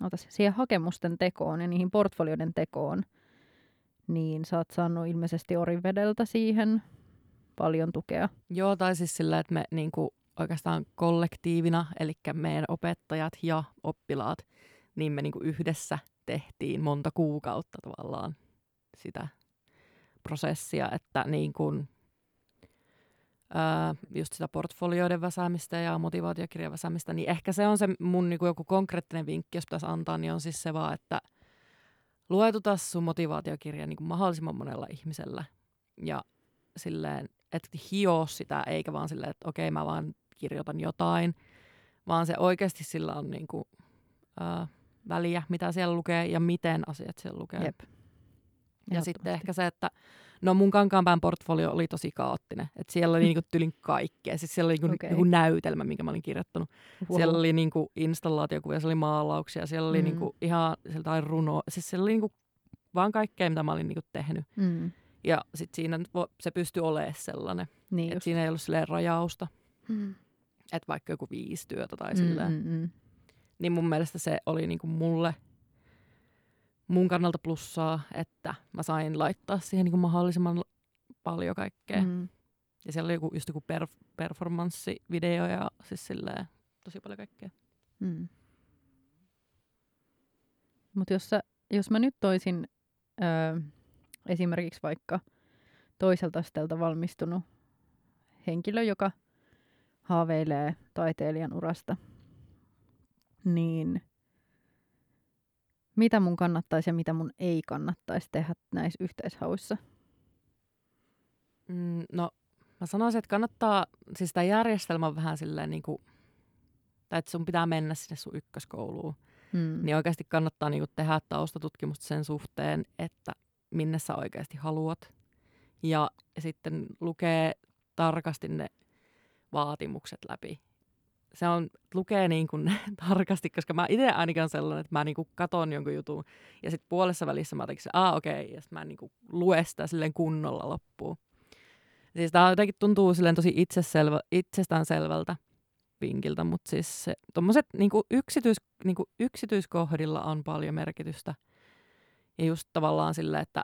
otas, siihen hakemusten tekoon ja niihin portfolioiden tekoon, niin sä oot saanut ilmeisesti Orivedeltä siihen paljon tukea. Joo, tai siis sillä, että me niinku oikeastaan kollektiivina, eli meidän opettajat ja oppilaat, niin me niinku yhdessä tehtiin monta kuukautta tavallaan sitä prosessia, että niin kuin just sitä portfolioiden väsäämistä ja motivaatiokirjan väsäämistä, niin ehkä se on se mun niin kuin joku konkreettinen vinkki, jos pitäisi antaa, niin on siis se vaan, että luetuta sun motivaatiokirja niin kuin mahdollisimman monella ihmisellä ja silleen, että hio sitä, eikä vaan silleen, että okei, mä vaan kirjoitan jotain, vaan se oikeasti sillä on niin kuin, ää, väliä, mitä siellä lukee ja miten asiat siellä lukee. Jep. Ja sitten ehkä se, että No mun kankaanpään portfolio oli tosi kaoottinen. Et siellä oli niinku tylin kaikkea. Siis siellä oli niinku, okay. niinku näytelmä, minkä mä olin kirjoittanut. Wow. Siellä oli niinku installaatiokuvia, siellä oli maalauksia, siellä oli mm. niinku ihan jotain runoa. Siis siellä oli niinku vaan kaikkea, mitä mä olin niinku tehnyt. Mm. Ja sitten siinä se pystyi olemaan sellainen. Niin että siinä ei ollut silleen rajausta. Mm. Että vaikka joku viisi työtä tai silleen. Mm, mm, mm. Niin mun mielestä se oli niinku mulle – mun kannalta plussaa, että mä sain laittaa siihen niin kuin mahdollisimman paljon kaikkea. Mm. Ja siellä oli joku, just joku per, performanssivideo ja siis silleen, tosi paljon kaikkea. Mm. Mutta jos, jos mä nyt toisin ö, esimerkiksi vaikka toiselta asteelta valmistunut henkilö, joka haaveilee taiteilijan urasta, niin mitä mun kannattaisi ja mitä mun ei kannattaisi tehdä näissä yhteishauissa? Mm, no, mä sanoisin, että kannattaa, siis tämä järjestelmä on vähän silleen niin kuin, tai että sun pitää mennä sinne sun ykköskouluun. Mm. Niin oikeasti kannattaa niin kuin tehdä taustatutkimusta sen suhteen, että minne sä oikeasti haluat. ja sitten lukee tarkasti ne vaatimukset läpi. Se on, lukee niin kuin tarkasti, koska mä itse ainakin sellainen, että mä niin kuin katon jonkun jutun ja sitten puolessa välissä mä jotenkin, aa okei, okay, ja sitten mä niin kuin lue sitä silleen kunnolla loppuun. Siis tää jotenkin tuntuu silleen tosi itseselvä, itsestäänselvältä vinkiltä, mutta siis se, tommoset niinku yksityis, niinku yksityiskohdilla on paljon merkitystä. Ja just tavallaan sille, että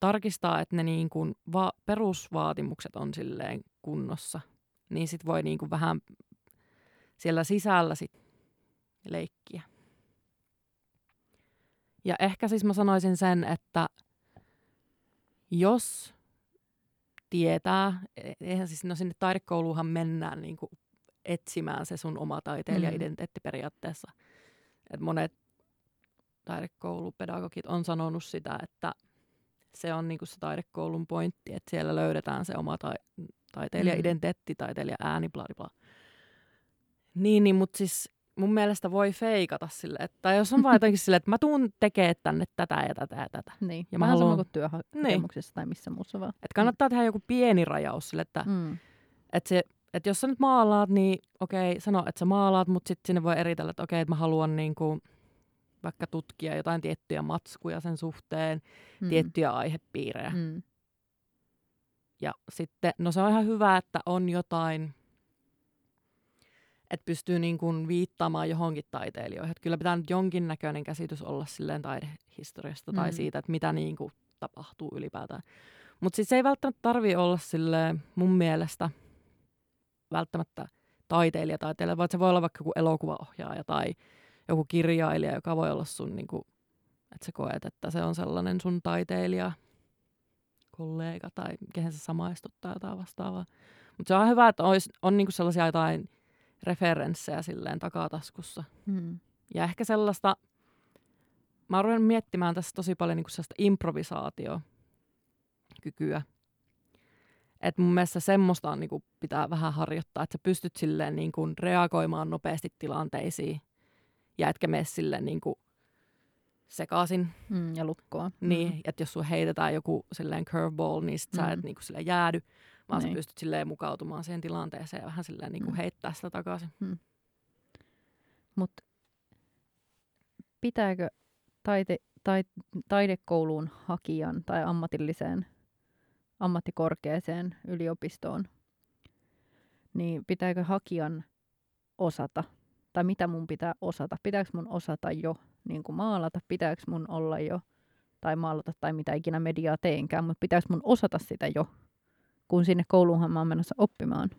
tarkistaa, että ne niinku va- perusvaatimukset on silleen kunnossa, niin sit voi niinku vähän siellä sisällä sit leikkiä. Ja ehkä siis mä sanoisin sen, että jos tietää, e-, eihän siis, no sinne taidekouluunhan mennään niin kuin etsimään se sun oma taiteilija-identiteetti mm. periaatteessa. Et monet taidekoulupedagogit on sanonut sitä, että se on niin kuin se taidekoulun pointti, että siellä löydetään se oma ta- taiteilija-identiteetti, mm. taiteilija ääni, bla bla. Niin, niin mutta siis mun mielestä voi feikata sille, että jos on vaan jotenkin silleen, että mä tuun tekemään tänne tätä ja tätä ja tätä. Niin, ja mä haluan... sama kuin työhakemuksessa niin. tai missä muussa vaan. Että kannattaa mm. tehdä joku pieni rajaus sille, että, mm. että, se, että jos sä nyt maalaat, niin okei, sano, että sä maalaat, mutta sitten sinne voi eritellä, että okei, että mä haluan niin kuin, vaikka tutkia jotain tiettyjä matskuja sen suhteen, mm. tiettyjä aihepiirejä. Mm. Ja sitten, no se on ihan hyvä, että on jotain että pystyy niin kuin viittaamaan johonkin taiteilijoihin. Että kyllä pitää nyt jonkinnäköinen käsitys olla silleen taidehistoriasta mm. tai siitä, että mitä niin kuin tapahtuu ylipäätään. Mutta sitten se ei välttämättä tarvi olla sille mun mielestä välttämättä taiteilija taiteilija, vaan se voi olla vaikka joku elokuvaohjaaja tai joku kirjailija, joka voi olla sun, niin kuin, että sä koet, että se on sellainen sun taiteilija, kollega tai kehen se samaistut tai jotain vastaavaa. Mutta se on hyvä, että olisi, on niinku sellaisia jotain referenssejä silleen takataskussa. Mm. Ja ehkä sellaista, mä oon miettimään tässä tosi paljon niin sellaista improvisaatiokykyä. Että mun mielestä semmoista on, niin kuin pitää vähän harjoittaa, että sä pystyt silleen niin kuin reagoimaan nopeasti tilanteisiin ja etkä mene silleen niin kuin sekaisin. Mm, ja lukkoa. Niin, mm. että jos sun heitetään joku silleen curveball, niin sit mm. sä et niin kuin silleen jäädy, vaan niin. sä pystyt silleen mukautumaan siihen tilanteeseen ja vähän silleen niin kuin mm. heittää sitä takaisin. Mm. Mutta pitääkö taite, tai, taidekouluun hakijan tai ammatilliseen, ammattikorkeeseen yliopistoon, niin pitääkö hakijan osata, tai mitä mun pitää osata? Pitääkö mun osata jo niin kuin maalata? Pitääkö mun olla jo, tai maalata tai mitä ikinä mediaa teenkään, mutta pitääkö mun osata sitä jo kun sinne kouluunhan mä oon menossa oppimaan?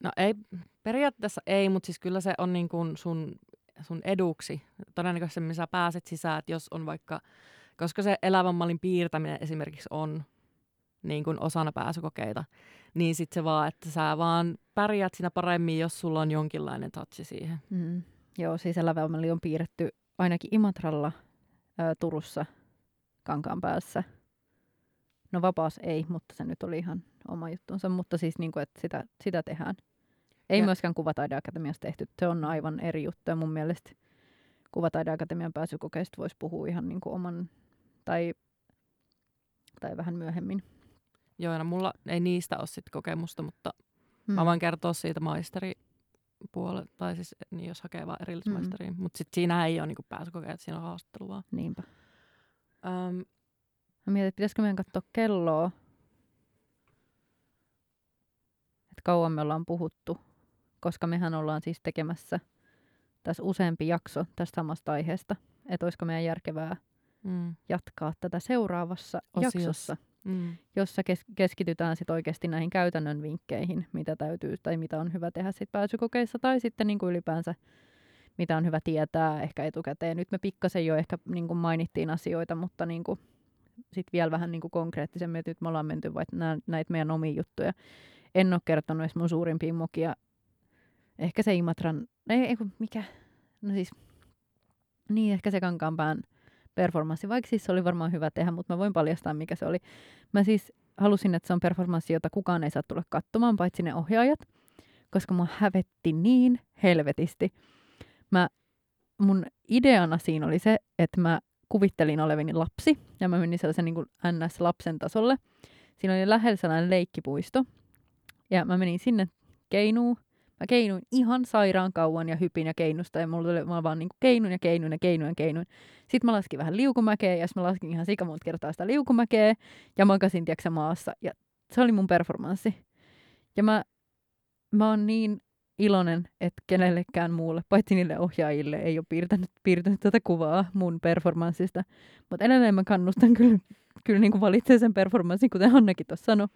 No ei, periaatteessa ei, mutta siis kyllä se on niin kuin sun, sun eduksi. Todennäköisesti sä pääset sisään, että jos on vaikka, koska se elävän mallin piirtäminen esimerkiksi on niin kuin osana pääsykokeita, niin sitten se vaan, että sä vaan pärjäät siinä paremmin, jos sulla on jonkinlainen touchi siihen. Mm. Joo, siis malli on piirretty ainakin Imatralla, ää, Turussa, Kankaan päässä. No vapaas ei, mutta se nyt oli ihan oma juttunsa, mutta siis niin kuin, että sitä, sitä tehdään. Ei ja. myöskään Kuvataideakatemiassa tehty. Se on aivan eri juttu ja mun mielestä Kuvataideakatemian pääsykokeista voisi puhua ihan niin kuin oman tai, tai vähän myöhemmin. Joo, ja no mulla ei niistä ole sit kokemusta, mutta hmm. mä voin kertoa siitä maisteripuolella, tai siis niin jos hakee vaan erillismaisteriin. Hmm. Mutta sitten siinä ei ole niin pääsykokeet, siinä on haastattelu vaan. Niinpä. Um, mä mietin, että pitäisikö meidän katsoa kelloa, kauan me ollaan puhuttu, koska mehän ollaan siis tekemässä tässä useampi jakso tästä samasta aiheesta, että olisiko meidän järkevää mm. jatkaa tätä seuraavassa Osiossa. jaksossa, mm. jossa kes- keskitytään sitten oikeasti näihin käytännön vinkkeihin, mitä täytyy tai mitä on hyvä tehdä sit pääsykokeissa tai sitten niin kuin ylipäänsä mitä on hyvä tietää ehkä etukäteen. Nyt me pikkasen jo ehkä niin kuin mainittiin asioita, mutta niin kuin, sitten vielä vähän niin kuin konkreettisemmin, että nyt me ollaan menty vaikka näitä meidän omia juttuja en ole kertonut edes mun suurimpia mokia. Ehkä se Imatran, ei, ei mikä, no siis, niin ehkä se Kankaanpään performanssi, vaikka siis se oli varmaan hyvä tehdä, mutta mä voin paljastaa, mikä se oli. Mä siis halusin, että se on performanssi, jota kukaan ei saa tulla katsomaan, paitsi ne ohjaajat, koska mua hävetti niin helvetisti. Mä, mun ideana siinä oli se, että mä kuvittelin olevini lapsi, ja mä menin sellaisen niin kuin NS-lapsen tasolle. Siinä oli lähellä sellainen leikkipuisto, ja mä menin sinne keinuun. Mä keinuin ihan sairaan kauan ja hypin ja keinusta, ja mulla tuli, mä vaan niin keinun ja keinun ja keinun ja keinun. Sitten mä laskin vähän liukumäkeä, ja mä laskin ihan sika monta kertaa sitä liukumäkeä, ja makasin, tiedätkö, maassa, ja se oli mun performanssi. Ja mä, mä oon niin iloinen, että kenellekään muulle, paitsi niille ohjaajille, ei ole piirtänyt, piirtänyt tätä kuvaa mun performanssista. Mutta edelleen mä kannustan kyllä, kyllä niin valitsee sen performanssin, kuten Hannakin tuossa sanoi.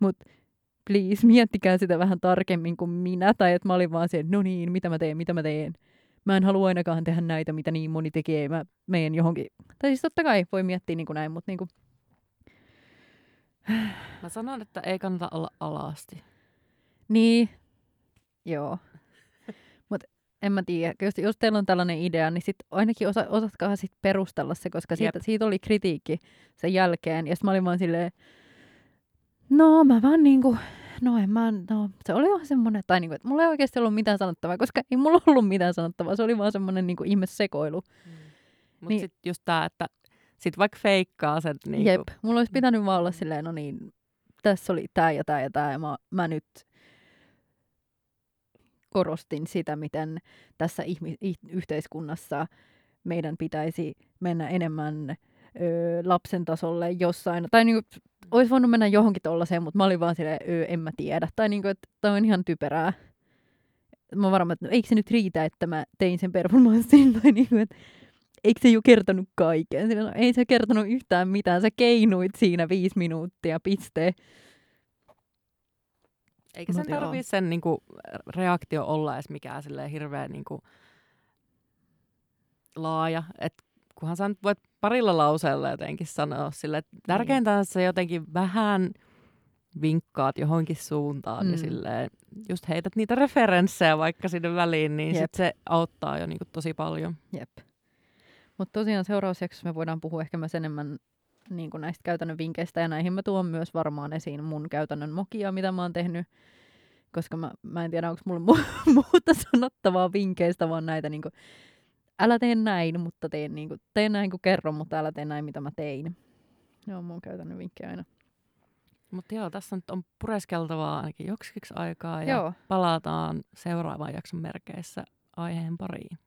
Mutta please, miettikää sitä vähän tarkemmin kuin minä, tai että mä olin vaan se, no niin, mitä mä teen, mitä mä teen. Mä en halua ainakaan tehdä näitä, mitä niin moni tekee. Mä meen johonkin. Tai siis totta kai voi miettiä niin kuin näin, mutta niin kuin... Mä sanon, että ei kannata olla alasti. Niin, joo. Mutta en mä tiedä, jos, jos teillä on tällainen idea, niin sit ainakin osa, osatkaa sit perustella se, koska siitä, siitä oli kritiikki sen jälkeen. Ja mä olin vaan silleen, no mä vaan niinku, no en mä, no se oli vaan semmonen, tai niinku, että mulla ei oikeasti ollut mitään sanottavaa, koska ei mulla ollut mitään sanottavaa, se oli vaan semmonen niinku ihme sekoilu. Mm. Mutta Niin. sitten just tää, että sit vaikka feikkaa sen niin Jep, mulla olisi pitänyt vaan olla silleen, no niin, tässä oli tää ja tää ja tää, ja mä, mä nyt korostin sitä, miten tässä ihmi- ih- yhteiskunnassa meidän pitäisi mennä enemmän ö, lapsen tasolle jossain. Tai niinku, olisi voinut mennä johonkin tollaiseen, mutta mä olin vaan silleen, ö, en mä tiedä. Tai niinku, että toi on ihan typerää. Mä oon varma, että no, eikö se nyt riitä, että mä tein sen performanssin. Tai niinku, että eikö se jo kertonut kaiken? Silleen, no, ei se kertonut yhtään mitään. Sä keinuit siinä viisi minuuttia, piste. Eikä sen tarvii sen niinku, reaktio olla edes mikään silleen hirveän niinku, laaja. Et kunhan sä nyt voit parilla lauseella jotenkin sanoa sille, että tärkeintä on, että sä jotenkin vähän vinkkaat johonkin suuntaan mm. ja silleen, just heität niitä referenssejä vaikka sinne väliin, niin Jep. sit se auttaa jo niinku tosi paljon. Jep. Mutta tosiaan seurausjaksossa me voidaan puhua ehkä myös enemmän niin kuin näistä käytännön vinkkeistä, ja näihin mä tuon myös varmaan esiin mun käytännön mokia, mitä mä oon tehnyt, koska mä, mä en tiedä, onko mulla mu- muuta sanottavaa vinkkeistä, vaan näitä niin kuin, älä tee näin, mutta teen, niin kuin, tee näin kuin kerron, mutta älä tee näin, mitä mä tein. Ne on mun käytännön vinkkejä aina. Mutta joo, tässä nyt on pureskeltavaa ainakin joksiksi aikaa ja Joo, palataan seuraavan jakson merkeissä aiheen pariin.